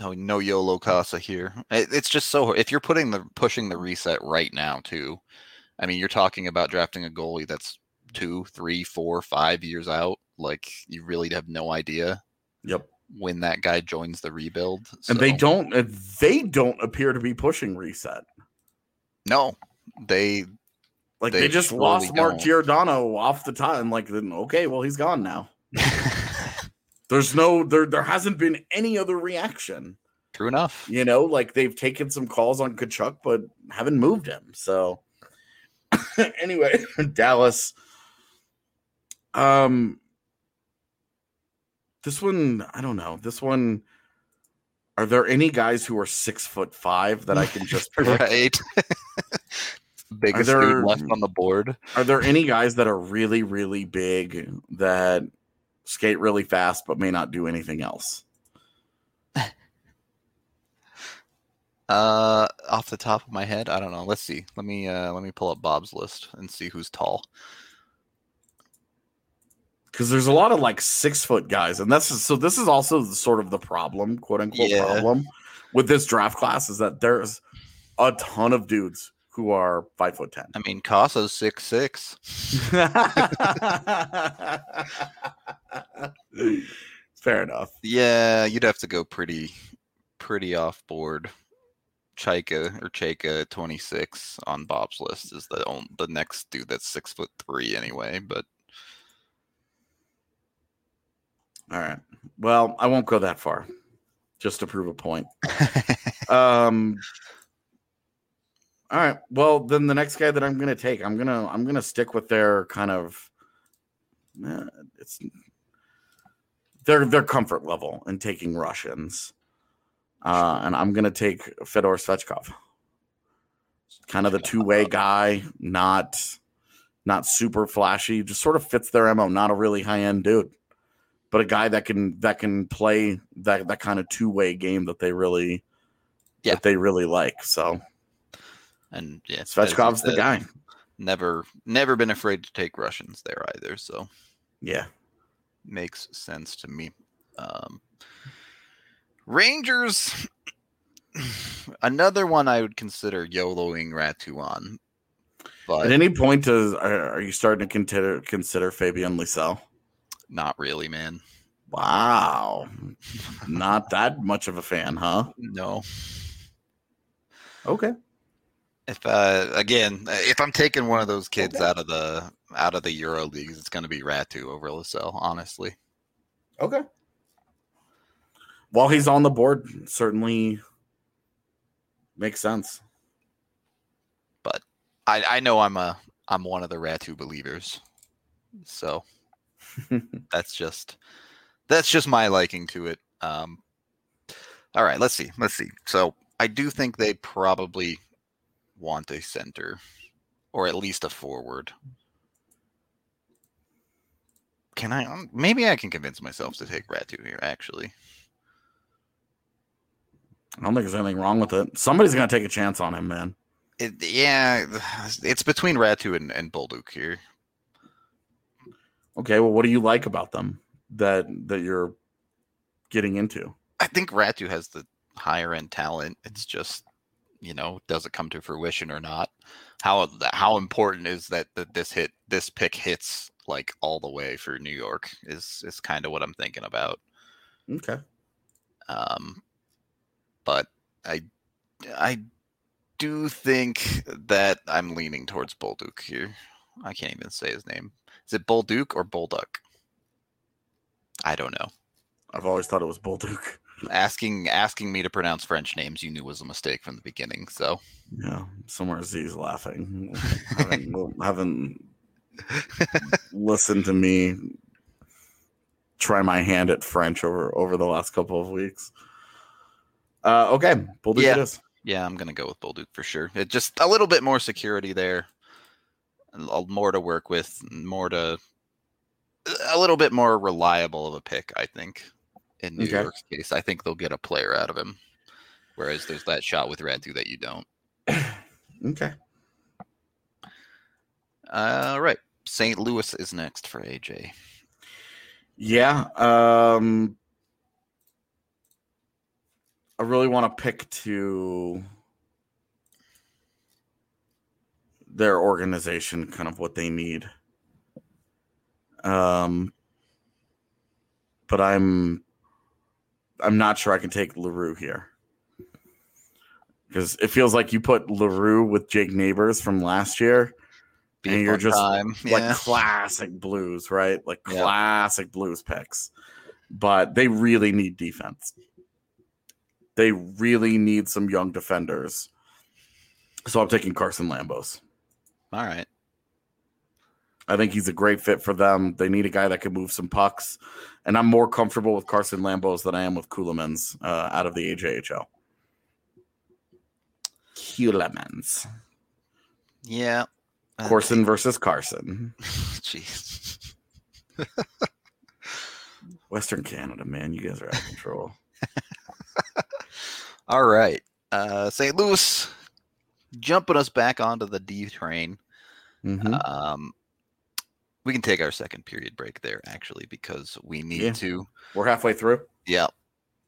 No, no YOLO Cossa here. It, it's just so if you're putting the pushing the reset right now too. I mean, you're talking about drafting a goalie that's two, three, four, five years out. Like you really have no idea Yep. when that guy joins the rebuild. And they don't. uh, They don't appear to be pushing reset. No, they Like They they, just lost Mark don't. Giordano off the time. Like then okay, well he's gone now. There's no there. There hasn't been any other reaction. true enough. You know, like they've taken some calls on Tkachuk, but haven't moved him. So anyway, Dallas. Um, this one I don't know. This one. Are there any guys who are six foot five that I can just? Right. Biggest there- dude left on the board. Are there any guys that are really, really big that skate really fast but may not do anything else? Uh, off the top of my head, I don't know. Let's see. Let me uh let me pull up Bob's list and see who's tall. Because there's a lot of like six foot guys, and that's so. This is also the, sort of the problem, quote unquote, Yeah. problem with this draft class is that there's a ton of dudes who are five foot ten. I mean, Cossa's six six. Fair enough. Yeah, you'd have to go pretty pretty off board. Chayka or Chayka twenty six on Bob's list is the on, the next dude that's six foot three anyway. But All right. Well, I won't go that far, just to prove a point. Um. All right. Well, then the next guy that I'm gonna take, I'm gonna I'm gonna stick with their kind of, eh, it's their their comfort level in taking Russians, uh, and I'm gonna take Fedor Svechkov. Kind of the two way guy, not not super flashy, just sort of fits their mo. Not a really high end dude, but a guy that can that can play that that kind of two way game that they really Yeah. that they really like. So and yeah, Svechkov's the guy. Never never been afraid to take Russians there either. So Yeah. makes sense to me. Um, Rangers, another one I would consider YOLOing Ratu on, but At any point, does are, are you starting to consider consider Fabian Lysell? Not really, man. Wow, not that much of a fan, huh? No. Okay. If uh, again, uh, if I'm taking one of those kids Okay. out of the out of the Euro leagues, it's going to be Ratu over Lysell, honestly. Okay. While he's on the board, certainly makes sense. But I I know I'm a I'm one of the Ratu believers, so that's just that's just my liking to it. Um, all right, let's see, let's see. So I do think they probably want a center, or at least a forward. Can I? um, Maybe I can convince myself to take Ratu here. Actually, I don't think there's anything wrong with it. Somebody's gonna take a chance on him, man. it, yeah, it's between Ratu and, and Bolduc here. Okay, well, what do you like about them that that you're getting into? I think Ratu has the higher end talent. It's just, you know, does it come to fruition or not? How how important is that that this hit this pick hits like all the way for New York is is kind of what I'm thinking about. Okay. Um, but I I do think that I'm leaning towards Bolduc here. I can't even say his name. Is it Bolduc or Bolduc? I don't know. I've always thought it was Bolduc. asking asking me to pronounce French names you knew was a mistake from the beginning. So Yeah, somewhere Z's laughing. haven't, haven't listened to me try my hand at French over over the last couple of weeks. Uh, okay, Bolduc Yeah. it is. yeah, I'm gonna go with Bolduc for sure. It just a little bit more security there, more to work with, more to a little bit more reliable of a pick. I think in New Okay. York's case, I think they'll get a player out of him. Whereas there's that shot with Ratu that you don't. Okay. All right, St. Louis is next for AJ. Yeah. Um I really want to pick to their organization, kind of what they need. Um, but I'm I'm not sure I can take L'Heureux here because it feels like you put L'Heureux with Jake Neighbours from last year, Be a and you're just time. like yeah. classic Blues, right? Like Yeah. classic Blues picks. But they really need defense. They really need some young defenders. So I'm taking Carson Lambos. All right. I think he's a great fit for them. They need a guy that can move some pucks, and I'm more comfortable with Carson Lambos than I am with Ceulemans uh, out of the AJHL. Ceulemans, Yeah. Corson versus Carson, Jeez. Western Canada. Man, you guys are out of control. All right. Uh, St. Louis jumping us back onto the D train. Mhm. Um, we can take our second period break there, actually, because we need Yeah. to. We're halfway through. Yeah.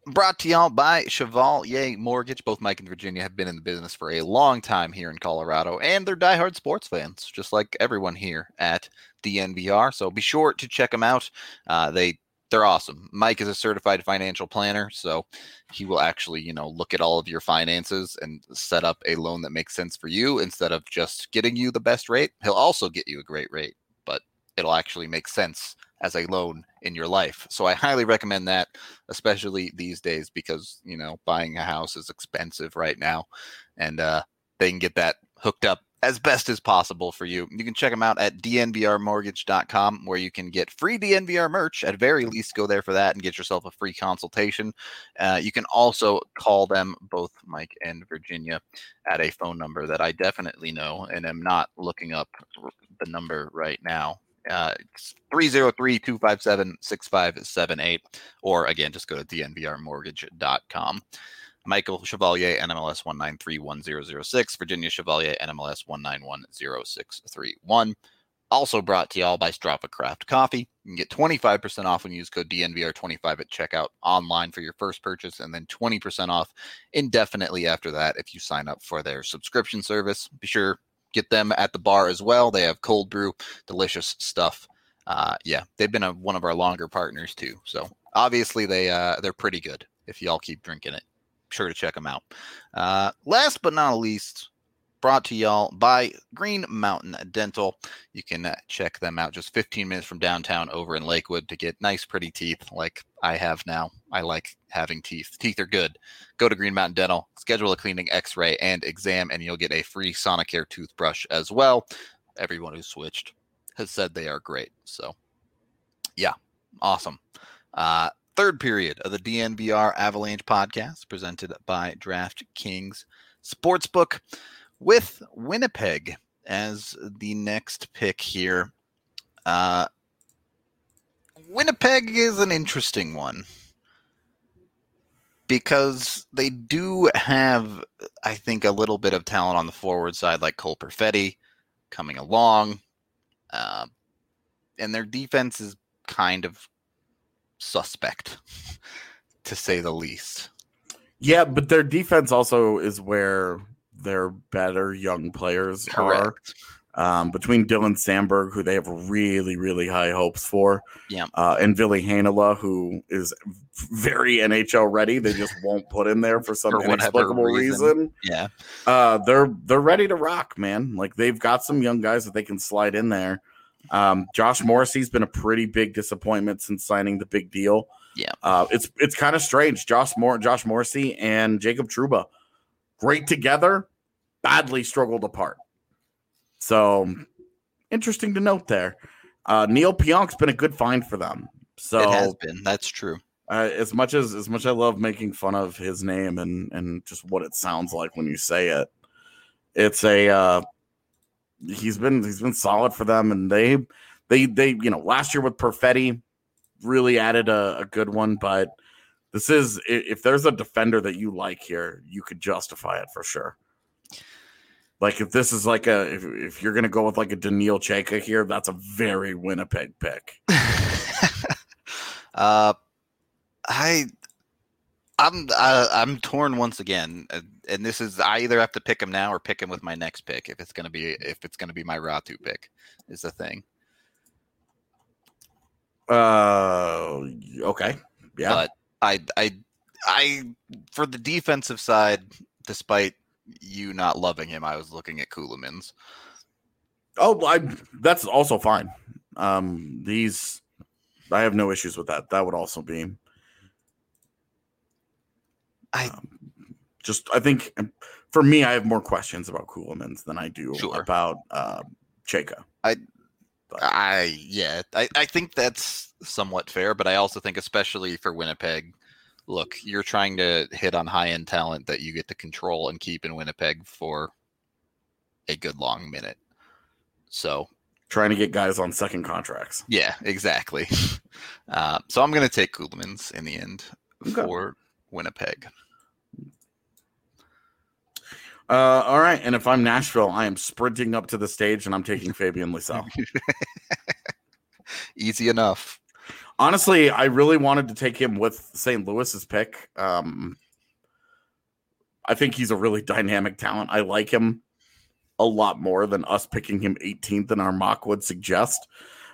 Brought to y'all by Chevalier Mortgage. Both Mike and Virginia have been in the business for a long time here in Colorado, and they're diehard sports fans, just like everyone here at DNVR. So be sure to check them out. Uh, they they're awesome. Mike is a certified financial planner, so he will actually, you know, look at all of your finances and set up a loan that makes sense for you instead of just getting you the best rate. He'll also get you a great rate, but it'll actually make sense as a loan in your life. So I highly recommend that, especially these days because, you know, buying a house is expensive right now and uh they can get that hooked up as best as possible for you. You can check them out at dnvrmortgage.com where you can get free DNVR merch. At very least, go there for that and get yourself a free consultation. Uh, you can also call them, both Mike and Virginia, at a phone number that I definitely know and am not looking up the number right now. Uh, it's 303-257-6578 or again just go to dnvrmortgage.com Michael Chevalier, NMLS 1931006, Virginia Chevalier, NMLS 1910631. Also brought to y'all by Strava Craft Coffee. You can get 25% off when you use code DNVR25 at checkout online for your first purchase, and then 20% off indefinitely after that if you sign up for their subscription service. Be sure get them at the bar as well. They have cold brew, delicious stuff. Uh, yeah, they've been a, one of our longer partners too. So obviously they uh, they're pretty good. If y'all keep drinking it, sure to check them out. Uh, last but not least, brought to y'all by Green Mountain Dental. You can uh, check them out just 15 minutes from downtown over in Lakewood to get nice, pretty teeth like I have now. I like having teeth. Teeth are good. Go to Green Mountain Dental, schedule a cleaning, x ray, and exam, and you'll get a free Sonicare toothbrush as well. Everyone who switched has said they are great. So, yeah, awesome. Uh, third period of the DNVR Avalanche podcast presented by DraftKings Sportsbook with Winnipeg as the next pick here. Uh, Winnipeg is an interesting one because they do have, I think, a little bit of talent on the forward side, like Cole Perfetti coming along. Uh, and their defense is kind of suspect, to say the least. Yeah, but their defense also is where their better young players are. Um, between Dylan Samberg, who they have really, really high hopes for, Yeah. uh, and Ville Heinola, who is very NHL ready. They just won't put in there for some For inexplicable reason. reason. Yeah. Uh, they're they're ready to rock, man. Like they've got some young guys that they can slide in there. Um, Josh Morrissey's been a pretty big disappointment since signing the big deal. Yeah. Uh, it's it's kind of strange. Josh Mor- Josh Morrissey and Jacob Trouba, great together, badly struggled apart. So interesting to note there. Uh, Neil Pionk's been a good find for them. So it has been. That's true. uh, as much as as much I love making fun of his name and and just what it sounds like when you say it, it's a uh, he's been he's been solid for them, and they they they you know last year with Perfetti really added a, a good one, but this is if there's a defender that you like here, you could justify it for sure. Like if this is like a if, if you're gonna go with like a Daniil Chayka here, that's a very Winnipeg pick. uh, I I'm uh, I'm torn once again, uh, and this is I either have to pick him now or pick him with my next pick if it's gonna be if it's gonna be my Ratu pick is the thing. Uh, okay, yeah. But I I I for the defensive side, despite you not loving him, I was looking at Ceulemans. Oh, I, that's also fine. Um, these, I have no issues with that. That would also be. I um, just, I think um, for me, I have more questions about Ceulemans than I do Sure. about uh, Chayka. I yeah, I, I think that's somewhat fair, but I also think especially for Winnipeg, look, you're trying to hit on high end talent that you get to control and keep in Winnipeg for a good long minute. So Trying to get guys on second contracts. yeah, exactly. Uh, so I'm gonna take Ceulemans in the end Okay. for Winnipeg. Uh, all right, and if I'm Nashville, I am sprinting up to the stage and I'm taking Fabian Lysell. Easy enough. Honestly, I really wanted to take him with St. Louis's pick. Um, I think he's a really dynamic talent. I like him a lot more than us picking him 18th in our mock would suggest.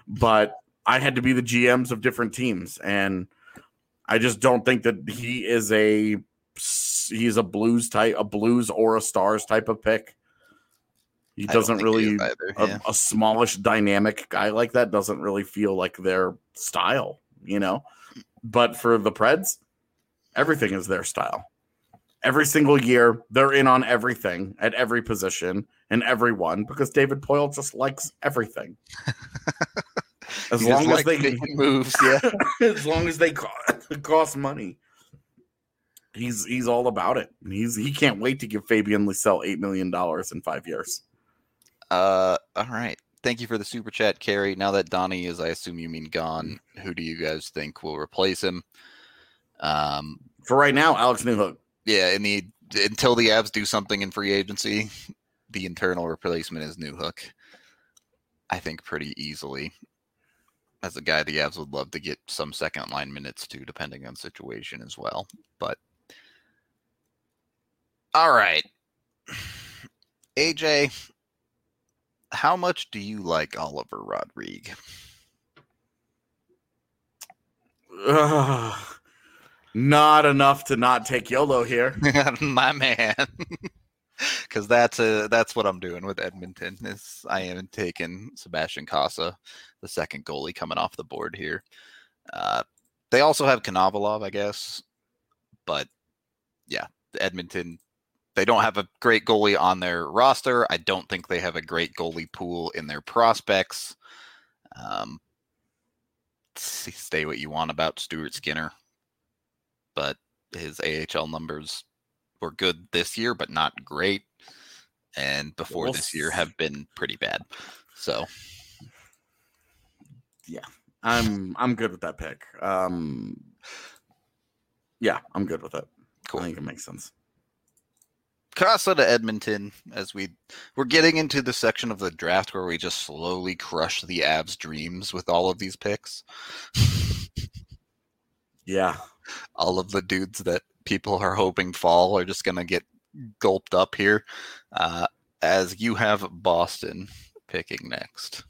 But I had to be the GMs of different teams, and I just don't think that he is a he's a blues type, a blues or a stars type of pick. He doesn't really is either, a, yeah. a smallish dynamic guy like that doesn't really feel like their style, you know. But for the Preds, everything is their style. Every single year, they're in on everything at every position and everyone because David Poile just likes everything. As long just as likes they making moves, yeah. as long as they cost money. He's he's all about it. He's he can't wait to give Fabian Lysell eight million dollars in five years. Uh, all right. Thank you for the super chat, Carrie. Now that Donnie is, I assume you mean gone. Who do you guys think will replace him? Um, For right now, Alex Newhook. yeah, in the until the Avs do something in free agency, the internal replacement is Newhook. I think pretty easily. As a guy the Avs would love to get some second line minutes to, depending on situation as well. But all right. AJ, how much do you like Oliver Rodrigue? Ugh, not enough to not take YOLO here. My man. Because that's a that's what I'm doing with Edmonton. Is I am taking Sebastian Cossa, the second goalie coming off the board here. Uh, they also have Konovalov, I guess, but yeah, Edmonton. They don't have a great goalie on their roster. I don't think they have a great goalie pool in their prospects. Um, stay what you want about Stuart Skinner, but his AHL numbers were good this year, but not great. And before this year have been pretty bad. So yeah, I'm I'm good with that pick. Um, yeah, I'm good with it. cool. I think it makes sense. Cossa to Edmonton as we we're getting into the section of the draft where we just slowly crush the Avs dreams with all of these picks. Yeah, all of the dudes that people are hoping fall are just gonna get gulped up here. Uh, as you have Boston picking next.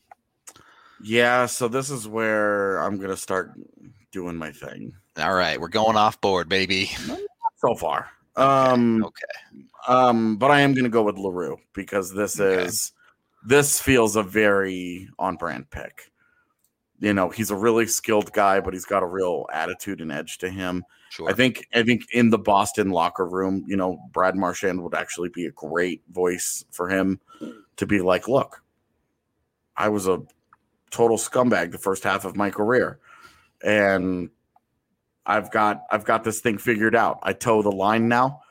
yeah. So this is where I'm gonna start doing my thing. All right, we're going off board, baby. So far, um, Okay. um, but I am gonna go with L'Heureux because this Okay. is this feels a very on brand pick. You know, he's a really skilled guy, but he's got a real attitude and edge to him. Sure. I think I think in the Boston locker room, you know, Brad Marchand would actually be a great voice for him to be like, look, I was a total scumbag the first half of my career. And I've got I've got this thing figured out. I toe the line now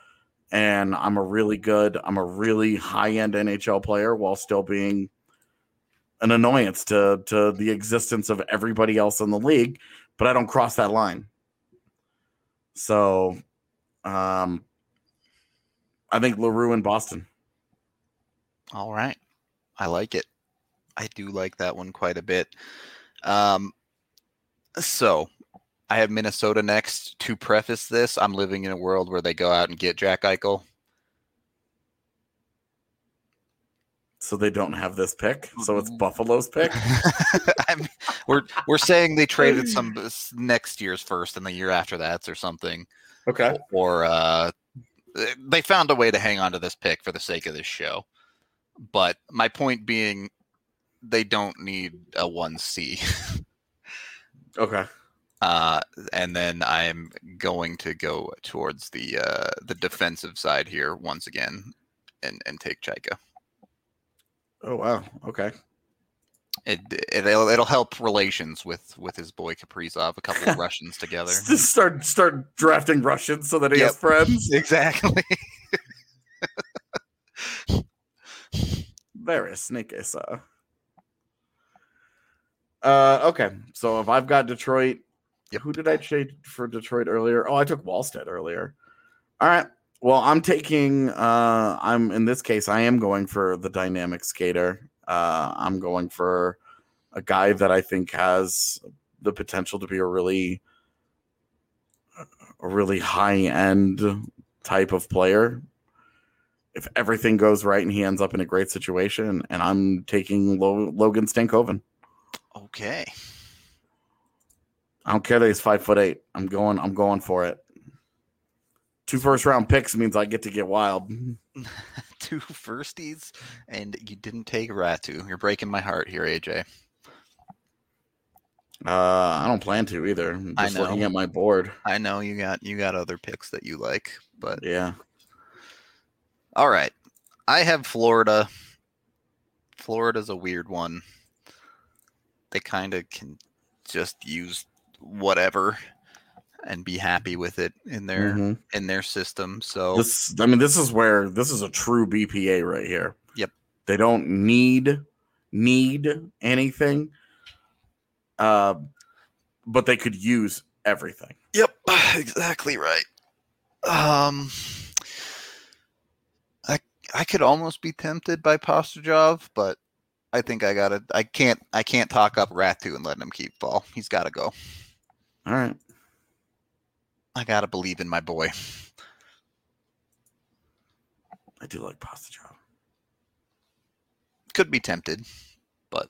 and I'm a really good, I'm a really high-end NHL player while still being an annoyance to to the existence of everybody else in the league, but I don't cross that line. So, um, I think L'Heureux in Boston. All right. I like it. I do like that one quite a bit. Um, so I have Minnesota next. To preface this, I'm living in a world where they go out and get Jack Eichel. So they don't have this pick. So it's Mm. Buffalo's pick. I'm, we're we're saying they traded some next year's first and the year after that's or something, Okay. or uh, they found a way to hang on to this pick for the sake of this show. But my point being, they don't need a one C. Okay. Uh, and then I'm going to go towards the uh, the defensive side here once again, and and take Chayka. Oh wow. Okay. It, it it'll, it'll help relations with with his boy Kaprizov. A couple of Russians together. Just start start drafting Russians so that he has friends. exactly. There is Snake is uh uh okay. So if I've got Detroit, Yep. who did I trade for Detroit earlier? Oh, I took Wallstedt earlier. All right. Well, I'm taking uh I'm in this case I am going for the dynamic skater. Uh I'm going for a guy that I think has the potential to be a really a really high end type of player if everything goes right and he ends up in a great situation, and I'm taking Lo- Logan Stankoven. Okay. I don't care that he's five foot eight. I'm going. I'm going for it. Two first round picks means I get to get wild. Two firsties, and you didn't take Räty. You're breaking my heart here, AJ. Uh, I don't plan to either. I'm I just looking know. at my board. I know you got you got other picks that you like, but Yeah. all right. I have Florida. Florida's a weird one. They kind of can just use whatever and be happy with it in their Mhm. in their system. So This. I mean, this is where this is a true BPA right here. Yep. They don't need need anything. Uh, but they could use everything. Yep, exactly right. Um, I I could almost be tempted by Pastujov, but I think I gotta. I can't. I can't talk up Räty and let him keep ball. He's got to go. All right. I gotta believe in my boy. I do like Pastujov. Could be tempted, but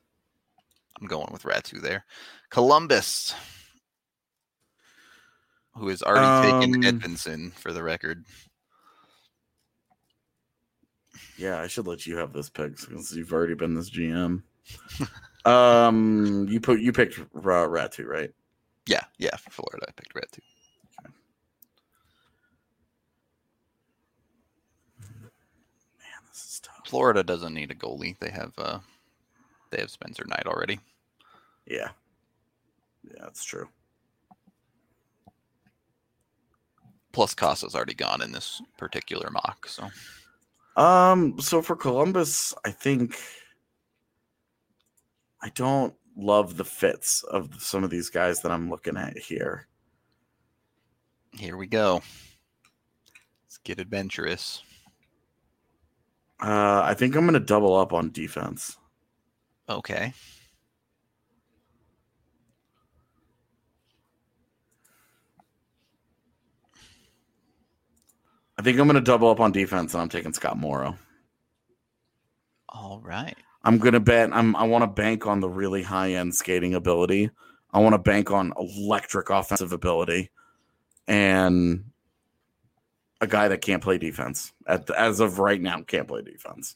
I'm going with Räty there. Columbus, who has already taken Um, Edvinsson for the record. Yeah, I should let you have this pick since you've already been this GM. um, you put you picked Räty, right? Yeah, yeah, for Florida, I picked Räty. Man, this is tough. Florida doesn't need a goalie. They have uh they have Spencer Knight already. Yeah, yeah, that's true. Plus Cossa's already gone in this particular mock. So Um, so for Columbus, I think I don't love the fits of some of these guys that I'm looking at here. here we go. Let's get adventurous. Uh, I think I'm going to double up on defense. Okay. I think I'm going to double up on defense, and I'm taking Scott Morrow. All right. I'm gonna bet. I'm. I want to bank on the really high end skating ability. I want to bank on electric offensive ability, and a guy that can't play defense at the, as of right now can't play defense.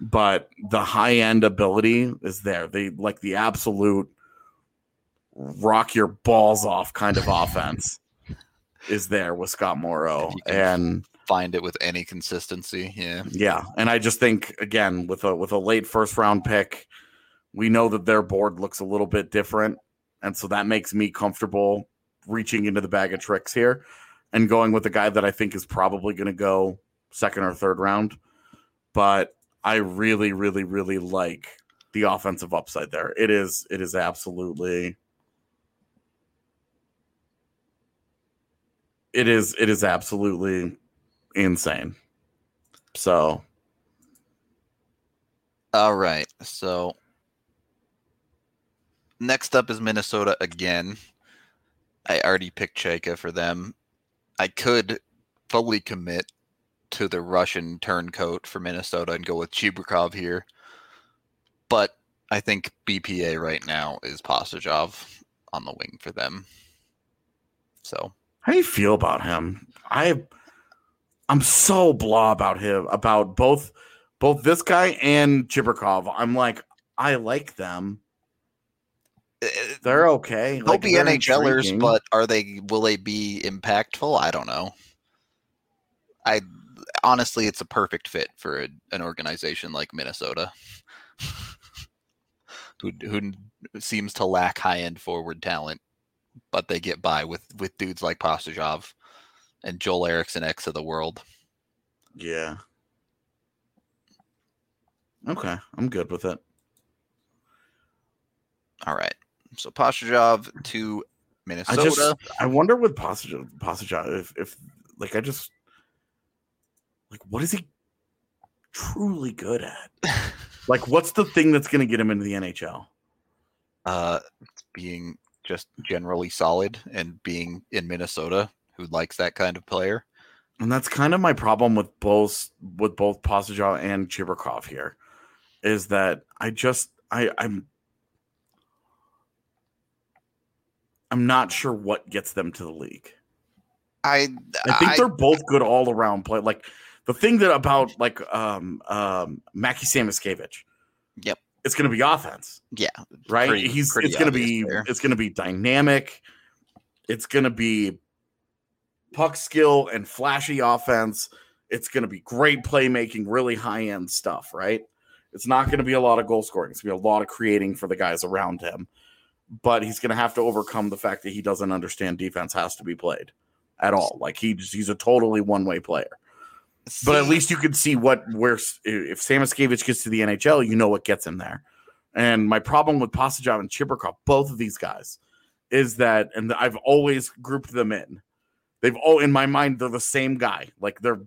But the high end ability is there. They like the absolute rock your balls off kind of offense is there with Scott Morrow, If you can and Find it with any consistency. Yeah. yeah, and I just think again with a with a late first round pick, we know that their board looks a little bit different, and so that makes me comfortable reaching into the bag of tricks here and going with a guy that I think is probably going to go second or third round. But I really, really, really like the offensive upside there. It is it is absolutely it is it is absolutely insane. So All right. So next up is Minnesota again. I already picked Chayka for them. I could fully commit to the Russian turncoat for Minnesota and go with Chibrikov here. But I think BPA right now is Pastujov on the wing for them. So How do you feel about him? I I'm so blah about him about both both this guy and Chibrikov. I'm like, I like them. They're okay. they'll Like, be NHLers, intriguing. but are they will they be impactful? I don't know. I honestly it's a perfect fit for a, an organization like Minnesota. who who seems to lack high end forward talent, but they get by with with dudes like Pastujov and Joel Eriksson Eks of the world. yeah. Okay, I'm good with it. All right. So Pastujov to Minnesota. I just I wonder with Pastujov Pastujov if if like I just like what is he truly good at? Like what's the thing that's gonna get him into the NHL? uh being just generally solid and being in Minnesota who likes that kind of player. And that's kind of my problem with both with both Pastujov and Chibrikov here, is that I just I I'm I'm not sure what gets them to the league. I I think I- they're both good all around play. Like the thing that about like um um Mackie Samoskevich, Yep. it's gonna be offense, yeah, right? Pretty- He's pretty it's gonna be there. it's gonna be dynamic, it's gonna be puck skill and flashy offense. It's gonna be great playmaking, really high end stuff, right? It's not gonna be a lot of goal scoring. It's gonna be a lot of creating for the guys around him. But he's gonna have to overcome the fact that he doesn't understand defense has to be played at all. Like he he's a totally one way player. But at least you can see what where if Samoskevich gets to the NHL, you know what gets him there. And my problem with Pastujov and Chibrikov, both of these guys, is that, and I've always grouped them in. They've all in my mind they're the same guy. Like they're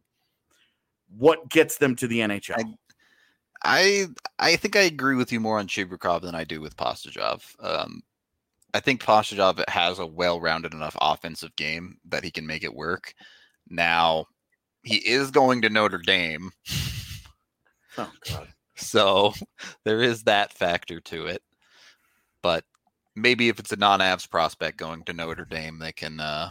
what gets them to the NHL. I I think I agree with you more on Chibrikov than I do with Pastujov. Um, I think Pastujov has a well-rounded enough offensive game that he can make it work. Now, he is going to Notre Dame, oh God. so there is that factor to it. But maybe if it's a non-Avs prospect going to Notre Dame, they can uh,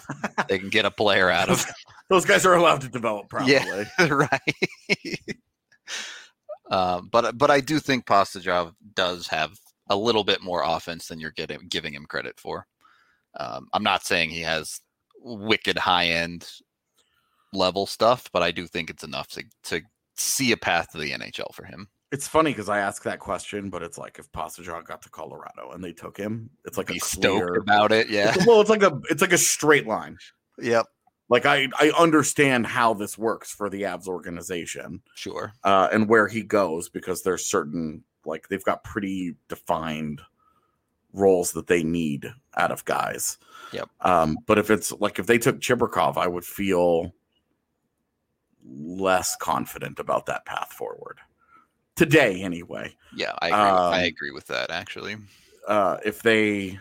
they can get a player out of Those guys are allowed to develop probably. Yeah. right. um, but but I do think Pastujov does have a little bit more offense than you're getting giving him credit for. Um, I'm not saying he has wicked high end level stuff, but I do think it's enough to to see a path to the NHL for him. It's funny because I ask that question, but it's like if Pastujov got to Colorado and they took him, it's like Be a stoked clear, about it. Yeah. It's- well, it's like a it's like a straight line. yep. Like I I understand how this works for the Avs organization Sure. uh, and where he goes because there's certain like they've got pretty defined roles that they need out of guys. Yep. Um, but if it's like if they took Chibrikov, I would feel less confident about that path forward today, anyway. Yeah, I agree. I Um, agree with that actually. uh, if they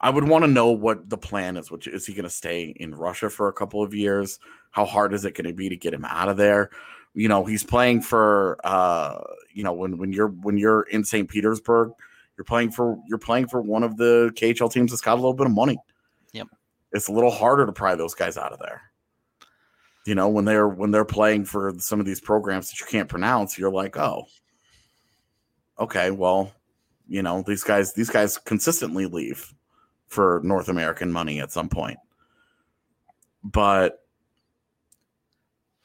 I would want to know what the plan is. Which is he going to stay in Russia for a couple of years? How hard is it going to be to get him out of there? You know, he's playing for uh, you know, when when you're when you're in St. Petersburg, you're playing for you're playing for one of the KHL teams that's got a little bit of money. Yep. It's a little harder to pry those guys out of there. You know, when they're when they're playing for some of these programs that you can't pronounce, you're like, oh, okay, well, you know these guys these guys consistently leave for north american money at some point. But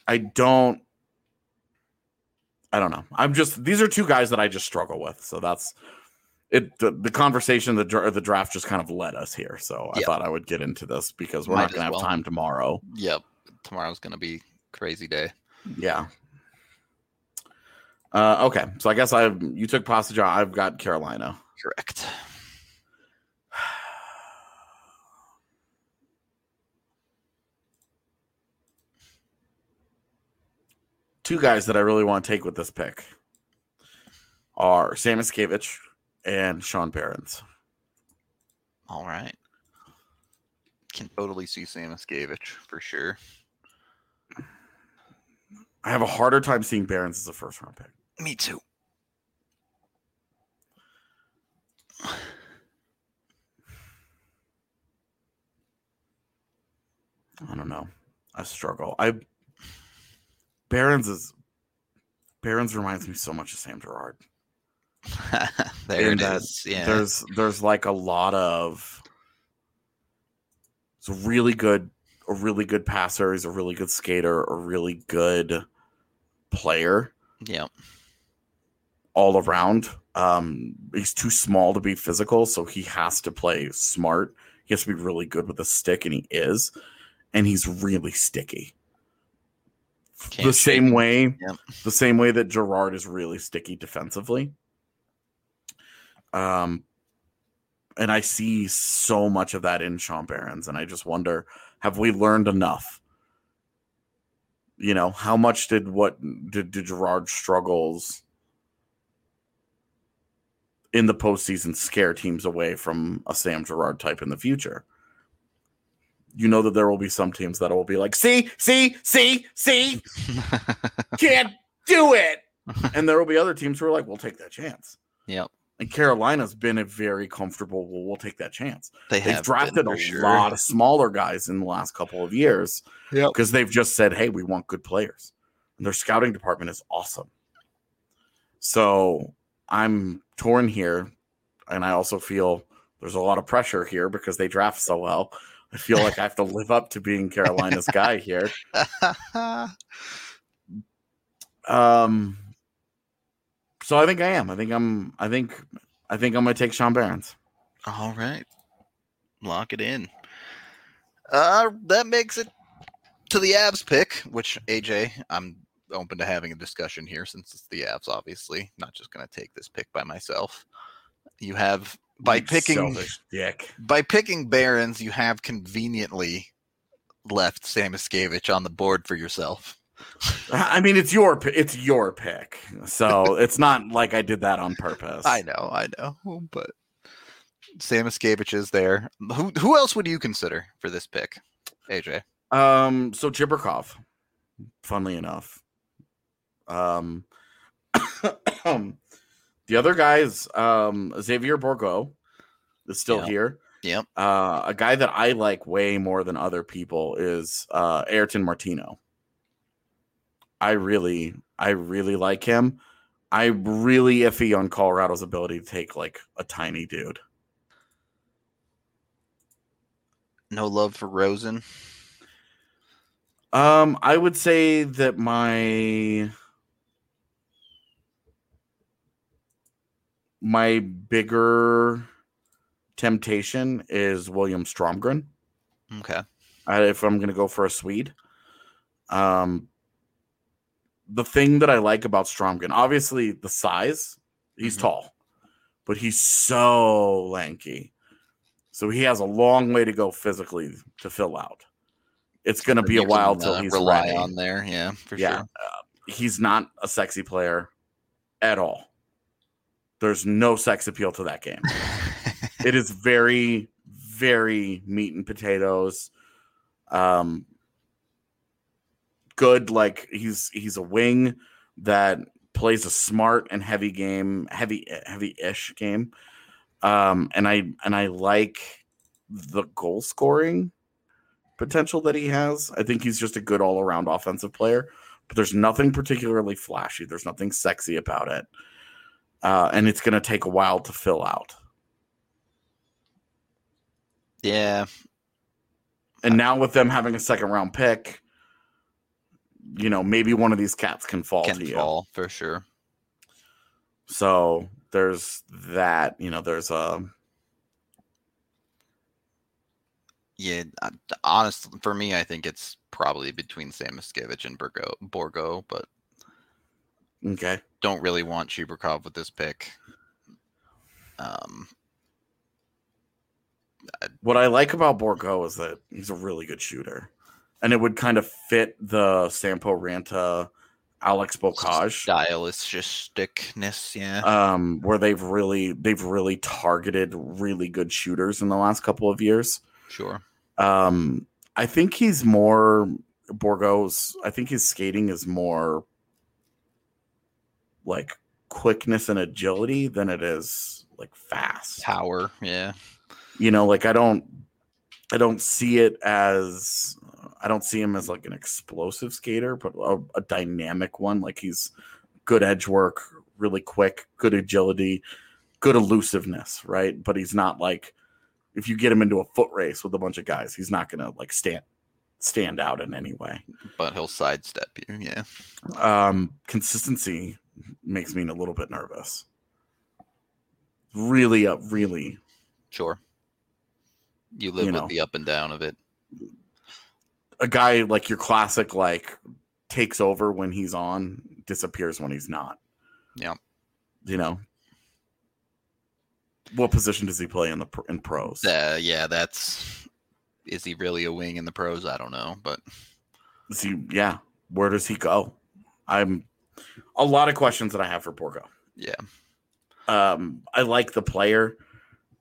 i don't i don't know. I'm just these are two guys that i just struggle with. So that's it the, the conversation the, the draft just kind of led us here. So i Yep. thought i would get into this because we're Might not gonna as have time tomorrow. Yep. Tomorrow's gonna be crazy day. yeah uh okay so i guess i you took Pastujov i've got carolina Correct. two guys that I really want to take with this pick are Samoskevich and Sean Behrens. All right. Can totally see Samoskevich for sure. I have a harder time seeing Behrens as a first round pick. Me too. I don't know. I struggle. I Behrens is Behrens reminds me so much of Sam Girard. there in it is. Yeah. There's there's like a lot of it's a really good a really good passer, he's a really good skater, a really good player yeah. all around. Um he's too small to be physical, so he has to play smart. He has to be really good with a stick and he is. And he's really sticky. Can't the same him. way the same way that Girard is really sticky defensively. Um and I see so much of that in Sean Behrens, and I just wonder, have we learned enough? You know, how much did what did, did Girard struggles in the postseason scare teams away from a Sam Girard type in the future? You know that there will be some teams that will be like, see, see, see, see, can't do it. and there will be other teams who are like, we'll take that chance. yep. And Carolina's been a very comfortable, well, we'll take that chance. They They've have drafted a sure. lot of smaller guys in the last couple of years Yep. because they've just said, hey, we want good players. And their scouting department is awesome. So I'm torn here. And I also feel there's a lot of pressure here because they draft so well. I feel like I have to live up to being Carolina's guy here. Um, so I think I am. I think I'm. I think. I think I'm gonna take Sean Behrens. All right. Lock it in. Uh that makes it to the Avs pick, which AJ, I'm open to having a discussion here since it's the Avs, obviously. Not just gonna take this pick by myself. You have by You picking by picking Behrens, you have conveniently left Samoskevich on the board for yourself. I mean, it's your. It's your pick. So it's not like I did that on purpose. I know, I know, but Samoskevich is there. Who who else would you consider for this pick, AJ? Um. So Chibrikov, funnily enough, um, the other guys, um, Xavier Bourgault is still here. Yep. Uh, a guy that I like way more than other people is uh, Ayrton Martino. I really, I really like him. I'm really iffy on Colorado's ability to take like a tiny dude. No love for Rosen. Um, I would say that my my bigger temptation is William Stromgren. Okay. If I'm going to go for a Swede. Um, the thing that I like about Stromgren, obviously the size, he's Mhm. tall, but he's so lanky. So he has a long way to go physically to fill out. It's going to be a while till uh, he's rely ready. on there. Yeah, for yeah, uh, he's not a sexy player at all. There's no sex appeal to that game. it is very, very meat and potatoes. Um, good. Like he's he's a wing that plays a smart and heavy game, heavy heavy-ish game. Um, and I and I like the goal scoring potential that he has. I think he's just a good all around offensive player. But there's nothing particularly flashy. There's nothing sexy about it. Uh, and it's going to take a while to fill out. yeah, And now with them having a second round pick, you know, maybe one of these cats can fall can to you. fall for sure. So there's that, you know, there's a Yeah, uh, honestly, for me, I think it's probably between Sam Samoskevich and Bourgault, Bourgault, but okay. don't really want Chibrikov with this pick. Um, What I like about Bourgault is that he's a really good shooter. And it would kind of fit the Sampo Ranta Alex Beaucage. stylisticness, yeah. Um, where they've really they've really targeted really good shooters in the last couple of years. sure. Um, I think he's more Bourgault's. I think his skating is more like quickness and agility than it is like fast. Power, yeah. You know, like I don't, I don't see it as. I don't see him as like an explosive skater, but a, a dynamic one. Like he's good edge work, really quick, good agility, good elusiveness, right? But he's not like if you get him into a foot race with a bunch of guys, he's not gonna like stand stand out in any way. But he'll sidestep you, yeah. Um, consistency makes me a little bit nervous. Really, uh, really, Sure. You live You with know. the up and down of it. A guy like your classic like takes over when he's on, disappears when he's not. Yeah. You know. What position does he play in the in pros? Uh, yeah, that's. Is he really a wing in the pros? I don't know, but Is he, yeah. Where does he go? I'm a lot of questions that I have for Porco. yeah, Um, I like the player.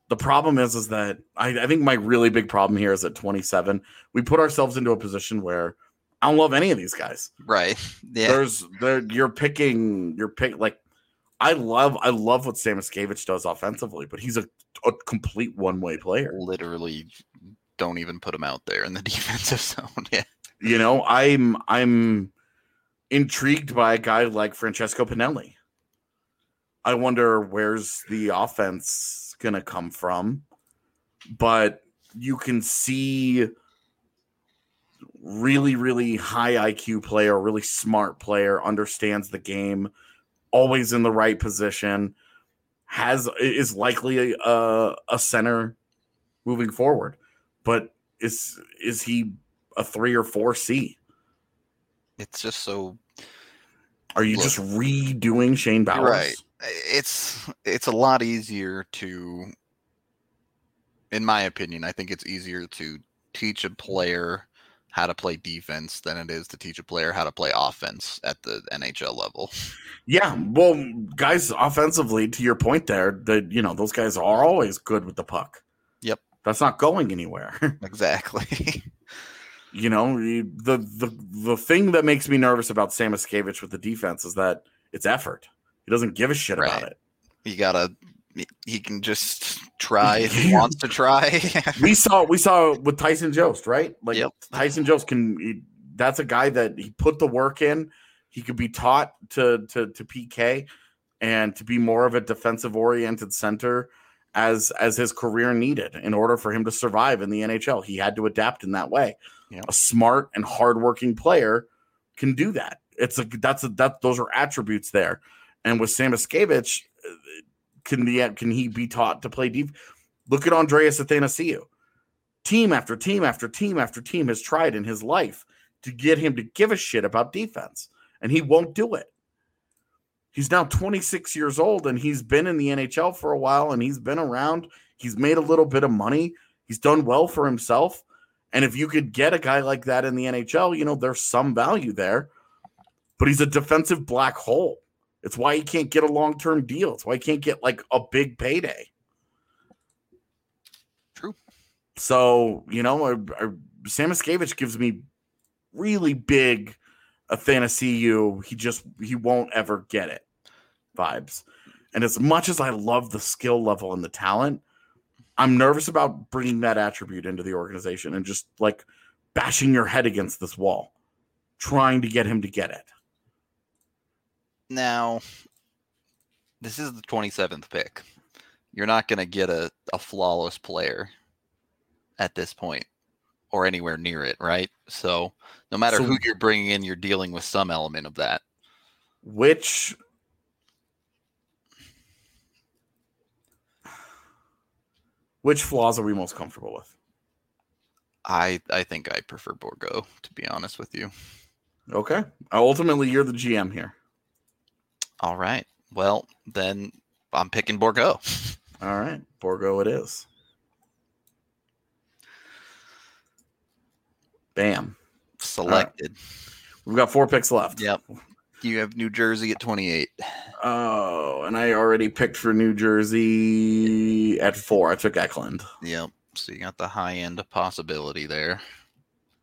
The problem is, is that I, I think my really big problem here is at 27, we put ourselves into a position where I don't love any of these guys. right. Yeah, There's there you're picking you're pick like I love I love what Samoskevich does offensively, but he's a, a complete one way player. literally don't even put him out there in the defensive zone. Yeah, You know, I'm I'm intrigued by a guy like Francesco Pinelli. I wonder where's the offense gonna come from, but you can see really, really high IQ player, really smart player, understands the game, always in the right position, has is likely a, a center moving forward. But is is he a three or four C? it's just so Are you Look. just redoing Shane Bowers? Right. It's it's a lot easier to in my opinion i think it's easier to teach a player how to play defense than it is to teach a player how to play offense at the nhl level Yeah. Well, guys, offensively, to your point there, that you know those guys are always good with the puck. Yep. That's not going anywhere. exactly you know, the the the thing that makes me nervous about Samoskevich with the defense is that it's effort. He doesn't give a shit about it. you gotta he can just try if he wants to try we saw we saw with Tyson Jost, right? Like Yep. Tyson Jost can he, that's a guy that he put the work in. He could be taught to to to PK and to be more of a defensive oriented center as as his career needed in order for him to survive in the NHL. He had to adapt in that way. Yep. A smart and hardworking player can do that. It's a that's a that those are attributes there. And with Samoskevich, can the can he be taught to play deep? Look at Andreas Athanasiou. Team after team after team after team has tried in his life to get him to give a shit about defense, and he won't do it. He's now 26 years old and he's been in the NHL for a while and he's been around. He's made a little bit of money. He's done well for himself. And if you could get a guy like that in the NHL, you know, there's some value there. But he's a defensive black hole. It's why he can't get a long term deal. It's why he can't get like a big payday. True. So, you know, I, I, Samoskevich gives me really big a Athanasiou. He just, he won't ever get it vibes. And as much as I love the skill level and the talent, I'm nervous about bringing that attribute into the organization and just like bashing your head against this wall, trying to get him to get it. Now, this is the 27th pick. You're not going to get a, a flawless player at this point or anywhere near it, right? So, no matter So- who you're bringing in, you're dealing with some element of that. Which which flaws are we most comfortable with? I I think I prefer Bourgault, to be honest with you. Okay. Ultimately, you're the GM here. All right. Well, then I'm picking Bourgault. All right. Bourgault it is. Bam. Selected. We've got four picks left. Yep. You have New Jersey at 28. Oh, and I already picked for New Jersey at four. I took Eklund. Yep. So you got the high end possibility there.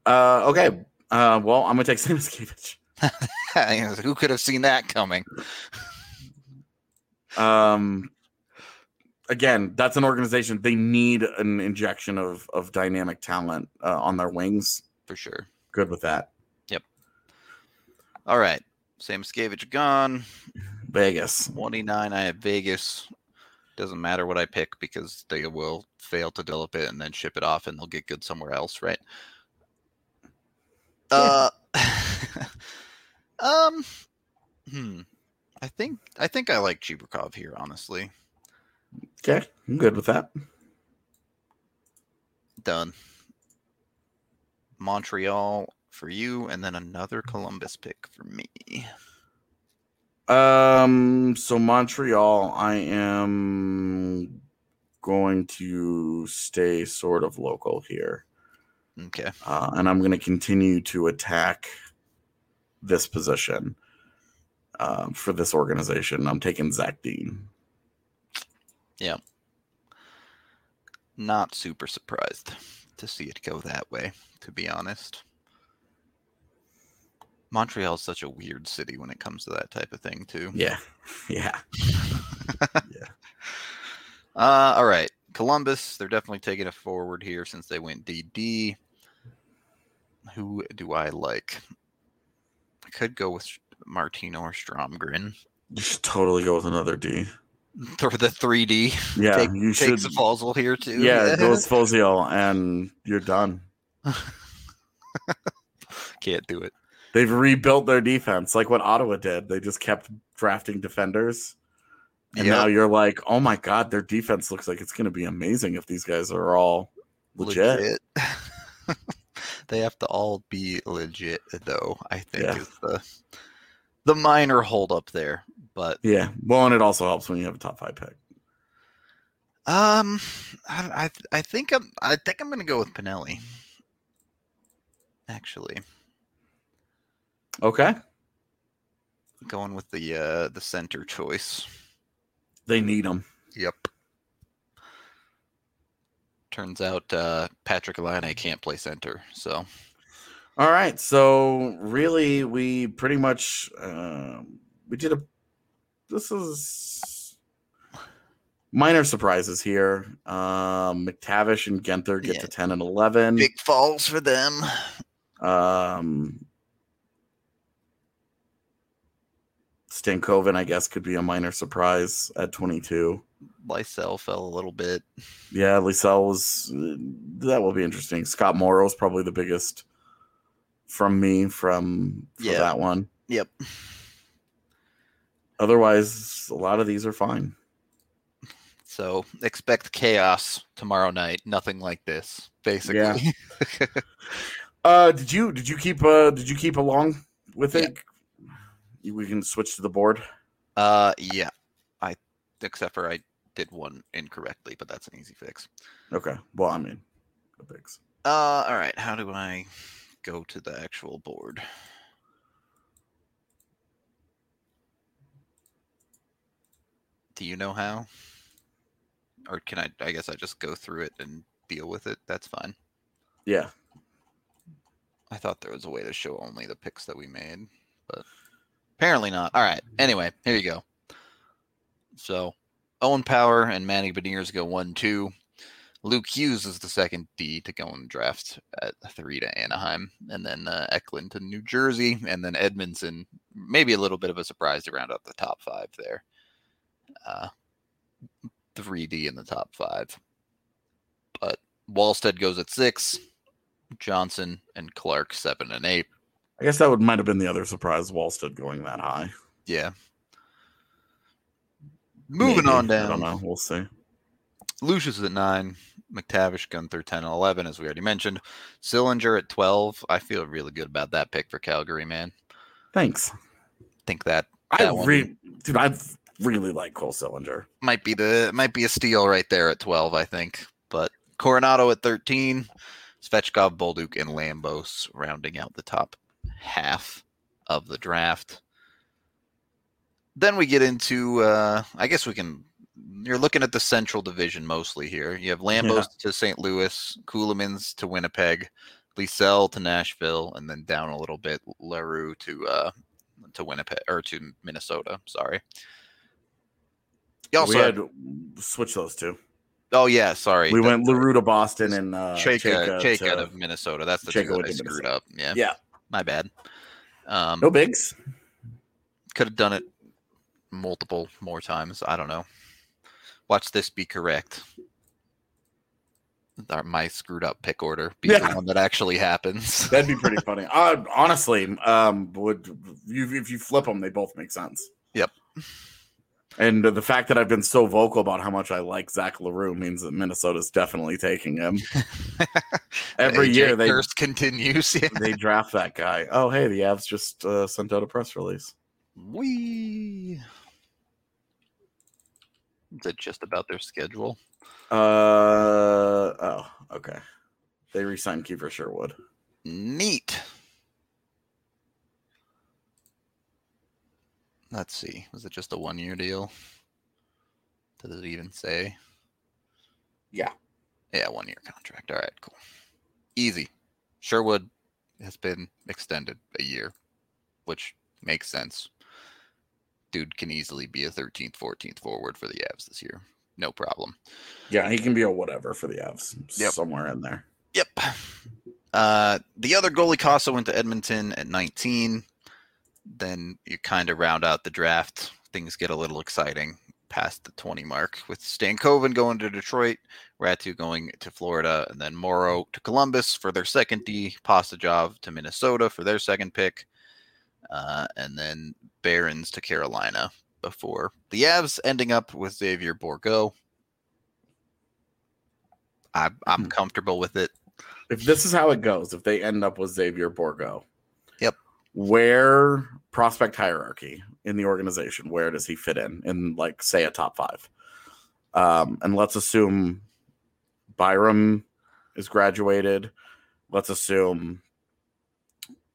Uh, okay. Uh, well, I'm gonna take Samoskevich. Who could have seen that coming? Um, again, that's an organization. They need an injection of of dynamic talent uh, on their wings. For sure. Good with that. Yep. All right. Samoskevich gone. Vegas. 29. I have Vegas. Doesn't matter what I pick because they will fail to develop it and then ship it off and they'll get good somewhere else, right? Uh um hmm. I think I think I like Chibrikov here, honestly. Okay, I'm good with that. Done. Montreal for you, and then another Columbus pick for me. Um, so Montreal, I am going to stay sort of local here, Okay. uh, and I'm going to continue to attack this position um, for this organization. I'm taking Zach Dean. Yeah. Not super surprised to see it go that way, to be honest. Montreal is such a weird city when it comes to that type of thing, too. Yeah, yeah. Uh, all right. Columbus, they're definitely taking it forward here since they went DD. Who do I like? Could go with Martino or Stromgren You should totally go with another D. for the 3D. Yeah, take, you take should. Safalzel here too. Yeah, go with and you're done. Can't do it. They've rebuilt their defense, like what Ottawa did. They just kept drafting defenders, and now you're like, oh my god, their defense looks like it's going to be amazing if these guys are all legit. Legit. They have to all be legit, though. I think Yeah. is the the minor hold up there. But Yeah, well, and it also helps when you have a top five pick. um, I I, I think I'm I think I'm gonna go with Pinelli. Actually, Okay, going with the uh the center choice. they need them. Yep. Turns out uh, Patrik Laine can't play center, so All right, so really, we pretty much um, we did a. This is minor surprises here. Um, McTavish and Guenther get Yeah. to ten and eleven. big falls for them. Um, Stankoven, I guess, could be a minor surprise at 22. Lysell fell a little bit. Yeah, Lysell was. uh, That will be interesting. Scott Morrow's probably the biggest from me from for Yeah. that one. Yep. Otherwise, a lot of these are fine. So expect chaos tomorrow night. Nothing like this, basically. Uh, did you did you keep uh did you keep along with it? You- We can switch to the board. uh, yeah. I except for I did one incorrectly, but that's an easy fix. Okay. Well, I mean, the bigs. Uh, all right. How do I go to the actual board? Do you know how? Or can I? I guess I just go through it and deal with it. That's fine. Yeah. I thought there was a way to show only the picks that we made, but apparently not. All right. Anyway, here you go. So Owen Power and Manny Beniers go one two. Luke Hughes is the second D to go in the draft at three to Anaheim, and then uh, Eklund to New Jersey, and then Edvinsson. Maybe a little bit of a surprise to round out the top five there. Uh, three D in the top five, but Wallstedt goes at six. Johnson and Clarke seven and eight. I guess that would might have been the other surprise. Wallstedt going that high. Yeah. Moving Maybe. on I don't down. know. We'll see. Lucius is at nine. McTavish, Guenther 10 and 11, as we already mentioned. Sillinger at 12. I feel really good about that pick for Calgary, man. Thanks. think that I That one- re- dude, I really like Cole Sillinger. might be the might be a steal right there at 12, I think. But Coronato at 13. Svechkov, Bolduc, and Lambos rounding out the top half of the draft. Then we get into uh I guess we can you're looking at the Central Division mostly here. You have Lambos to St. Louis, Ceulemans to Winnipeg, Lysell to Nashville, and then down a little bit L'Heureux to uh, to Winnipeg or to Minnesota. Sorry. You also we had- had switch those two. oh yeah, sorry. We went L'Heureux to Boston and uh, Chayka, Chayka, to- of Minnesota. That's the Chayka two that I screwed Minnesota. up. Yeah, Yeah, my bad. Um, no bigs. could have done it multiple more times. I don't know. Watch this be correct. My screwed up pick order be Yeah. the one that actually happens. That'd be pretty funny. Uh, honestly, um, would you if you flip them, they both make sense. Yep. And the fact that I've been so vocal about how much I like Zach L'Heureux means that Minnesota's definitely taking him. Every AJ year they curse continues. Yeah. they draft that guy. Oh, hey, the Avs just uh, sent out a press release. Wee. Is it just about their schedule? Uh oh, okay. They re-signed Kiefer Sherwood. Neat. Let's see. Was it just a one year deal? Does it even say? Yeah. Yeah, one year contract. All right, cool. Easy. Sherwood has been extended a year, which makes sense. Dude can easily be a 13th, 14th forward for the Avs this year. No problem. Yeah, he can be a whatever for the Avs. Yep. Somewhere in there. Yep. Uh, the other goalie Cossa went to Edmonton at 19. Then you kind of round out the draft. Things get a little exciting past the 20 mark with Stankoven going to Detroit, Räty going to Florida, and then Morrow to Columbus for their second D, Pastujov to Minnesota for their second pick, uh, and then Behrens to Carolina before the Avs ending up with Xavier Bourgault. I, I'm Hmm. comfortable with it. if this is how it goes, if they end up with Xavier Bourgault, Yep. where prospect hierarchy in the organization, where does he fit in? In like say a top five. Um, and let's assume Byram is graduated. Let's assume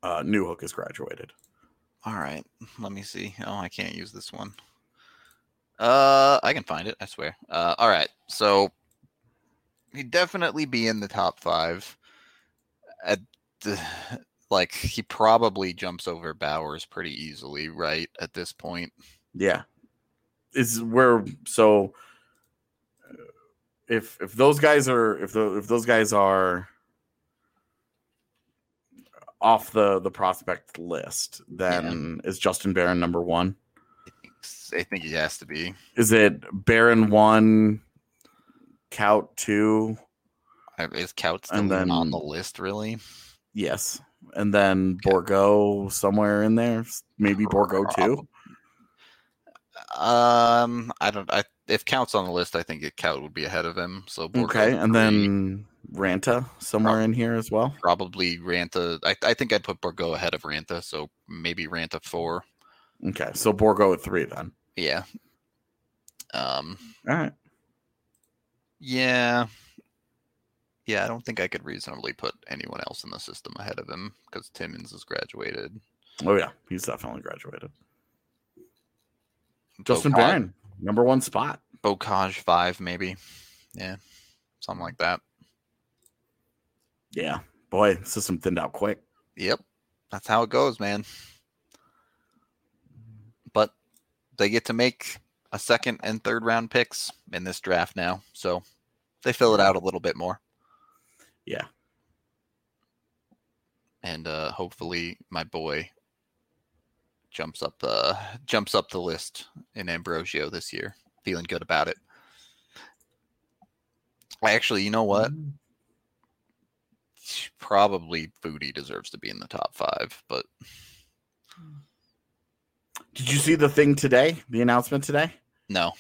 uh Newhook is graduated. All right, let me see. Oh, I can't use this one. Uh, I can find it. I swear. Uh, all right. So he'd definitely be in the top five. At the, like, he probably jumps over Bowers pretty easily, right? At this point. Yeah. Is where so if if those guys are if the if those guys are off the the prospect list, then is Justin Barron number one? I think, s- I think he has to be. Is it Barron one, Kaut two? Is Couch still And even on the list? Really? Yes, and then Bourgault somewhere in there, maybe Bourgault two. Um, I don't. I if Kaut's on the list, I think it Kaut would be ahead of him. So Bourgault Okay, and three. then Ranta somewhere in here as well. probably Ranta. I, I think I'd put Bourgault ahead of Ranta, so maybe Ranta four. Okay, so Bourgault at three then. Yeah. Um. All right. Yeah. Yeah, I don't think I could reasonably put anyone else in the system ahead of him because Timmins has graduated. Oh yeah, he's definitely graduated. Justin Barron, number one spot. Beaucage five, maybe. Yeah, something like that. Yeah, boy, system thinned out quick. Yep, that's how it goes, man. But they get to make a second and third round picks in this draft now, so they fill it out a little bit more. Yeah. And uh, hopefully, my boy jumps up uh, jumps up the list in Ambrosio this year. Feeling good about it. I actually, you know what? Probably Foudy deserves to be in the top five, but Did you see the thing today? The announcement today? no.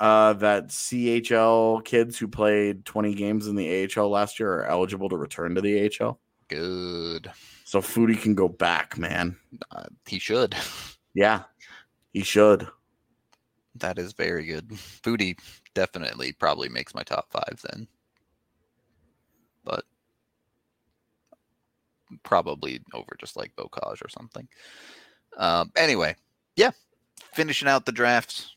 Uh, that CHL kids who played 20 games in the AHL last year are eligible to return to the AHL. Good. So Foudy can go back, man. Uh, he should. Yeah, he should. That is very good. Foudy definitely probably makes my top five then. But probably over just like Beaucage or something. Um, anyway, yeah. Finishing out the drafts.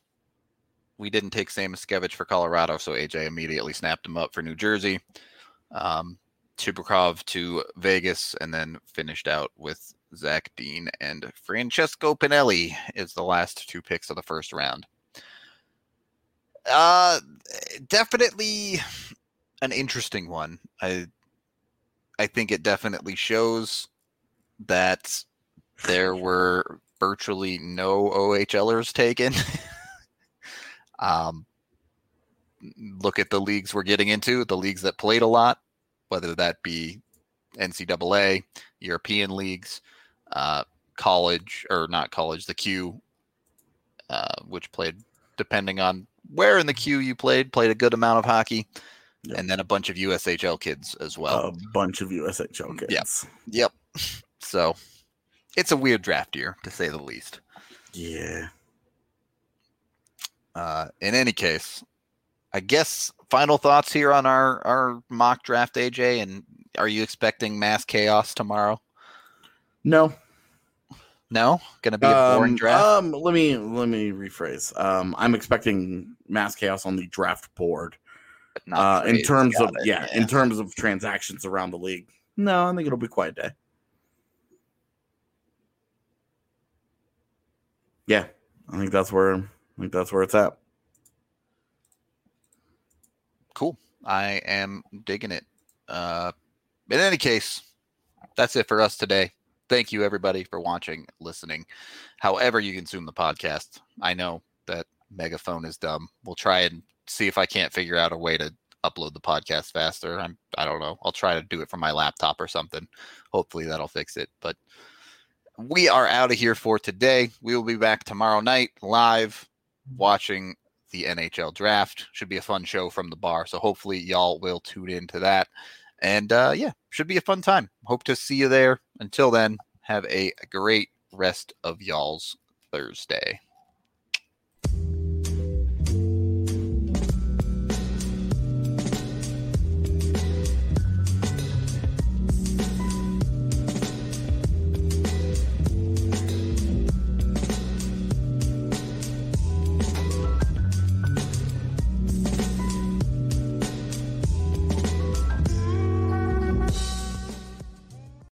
we didn't take Samoskevich for Colorado, so AJ immediately snapped him up for New Jersey. Um, Chibrikov to Vegas, and then finished out with Zach Dean and Francesco Pinelli is the last two picks of the first round. Uh, definitely an interesting one. I I think it definitely shows that there were virtually no OHLers taken. um, look at the leagues we're getting into, the leagues that played a lot, whether that be NCAA, European leagues, uh, college or not college, the Q, uh, which played depending on where in the Q you played, played a good amount of hockey, Yep. and then a bunch of USHL kids as well. a bunch of USHL kids. Yep. Yep. So it's a weird draft year to say the least. Yeah. Uh, in any case, I guess final thoughts here on our our mock draft, AJ. And are you expecting mass chaos tomorrow? No. No, gonna be a boring Um, draft. Um, let me let me rephrase. Um, I'm expecting mass chaos on the draft board. But not Uh, in terms Got of it, yeah, in terms of transactions around the league. No, I think it'll be a quiet day. Yeah, I think that's where I think that's where it's at. cool. I am digging it. Uh, in any case, that's it for us today. Thank you, everybody, for watching, listening, however you consume the podcast. I know that Megaphone is dumb. We'll try and see if I can't figure out a way to upload the podcast faster. I'm I don't know. I'll try to do it from my laptop or something. Hopefully that'll fix it. But we are out of here for today. We will be back tomorrow night live watching the NHL draft. Should be a fun show from the bar. So hopefully y'all will tune into that. And uh, yeah, should be a fun time. Hope to see you there. Until then, have a great rest of y'all's Thursday.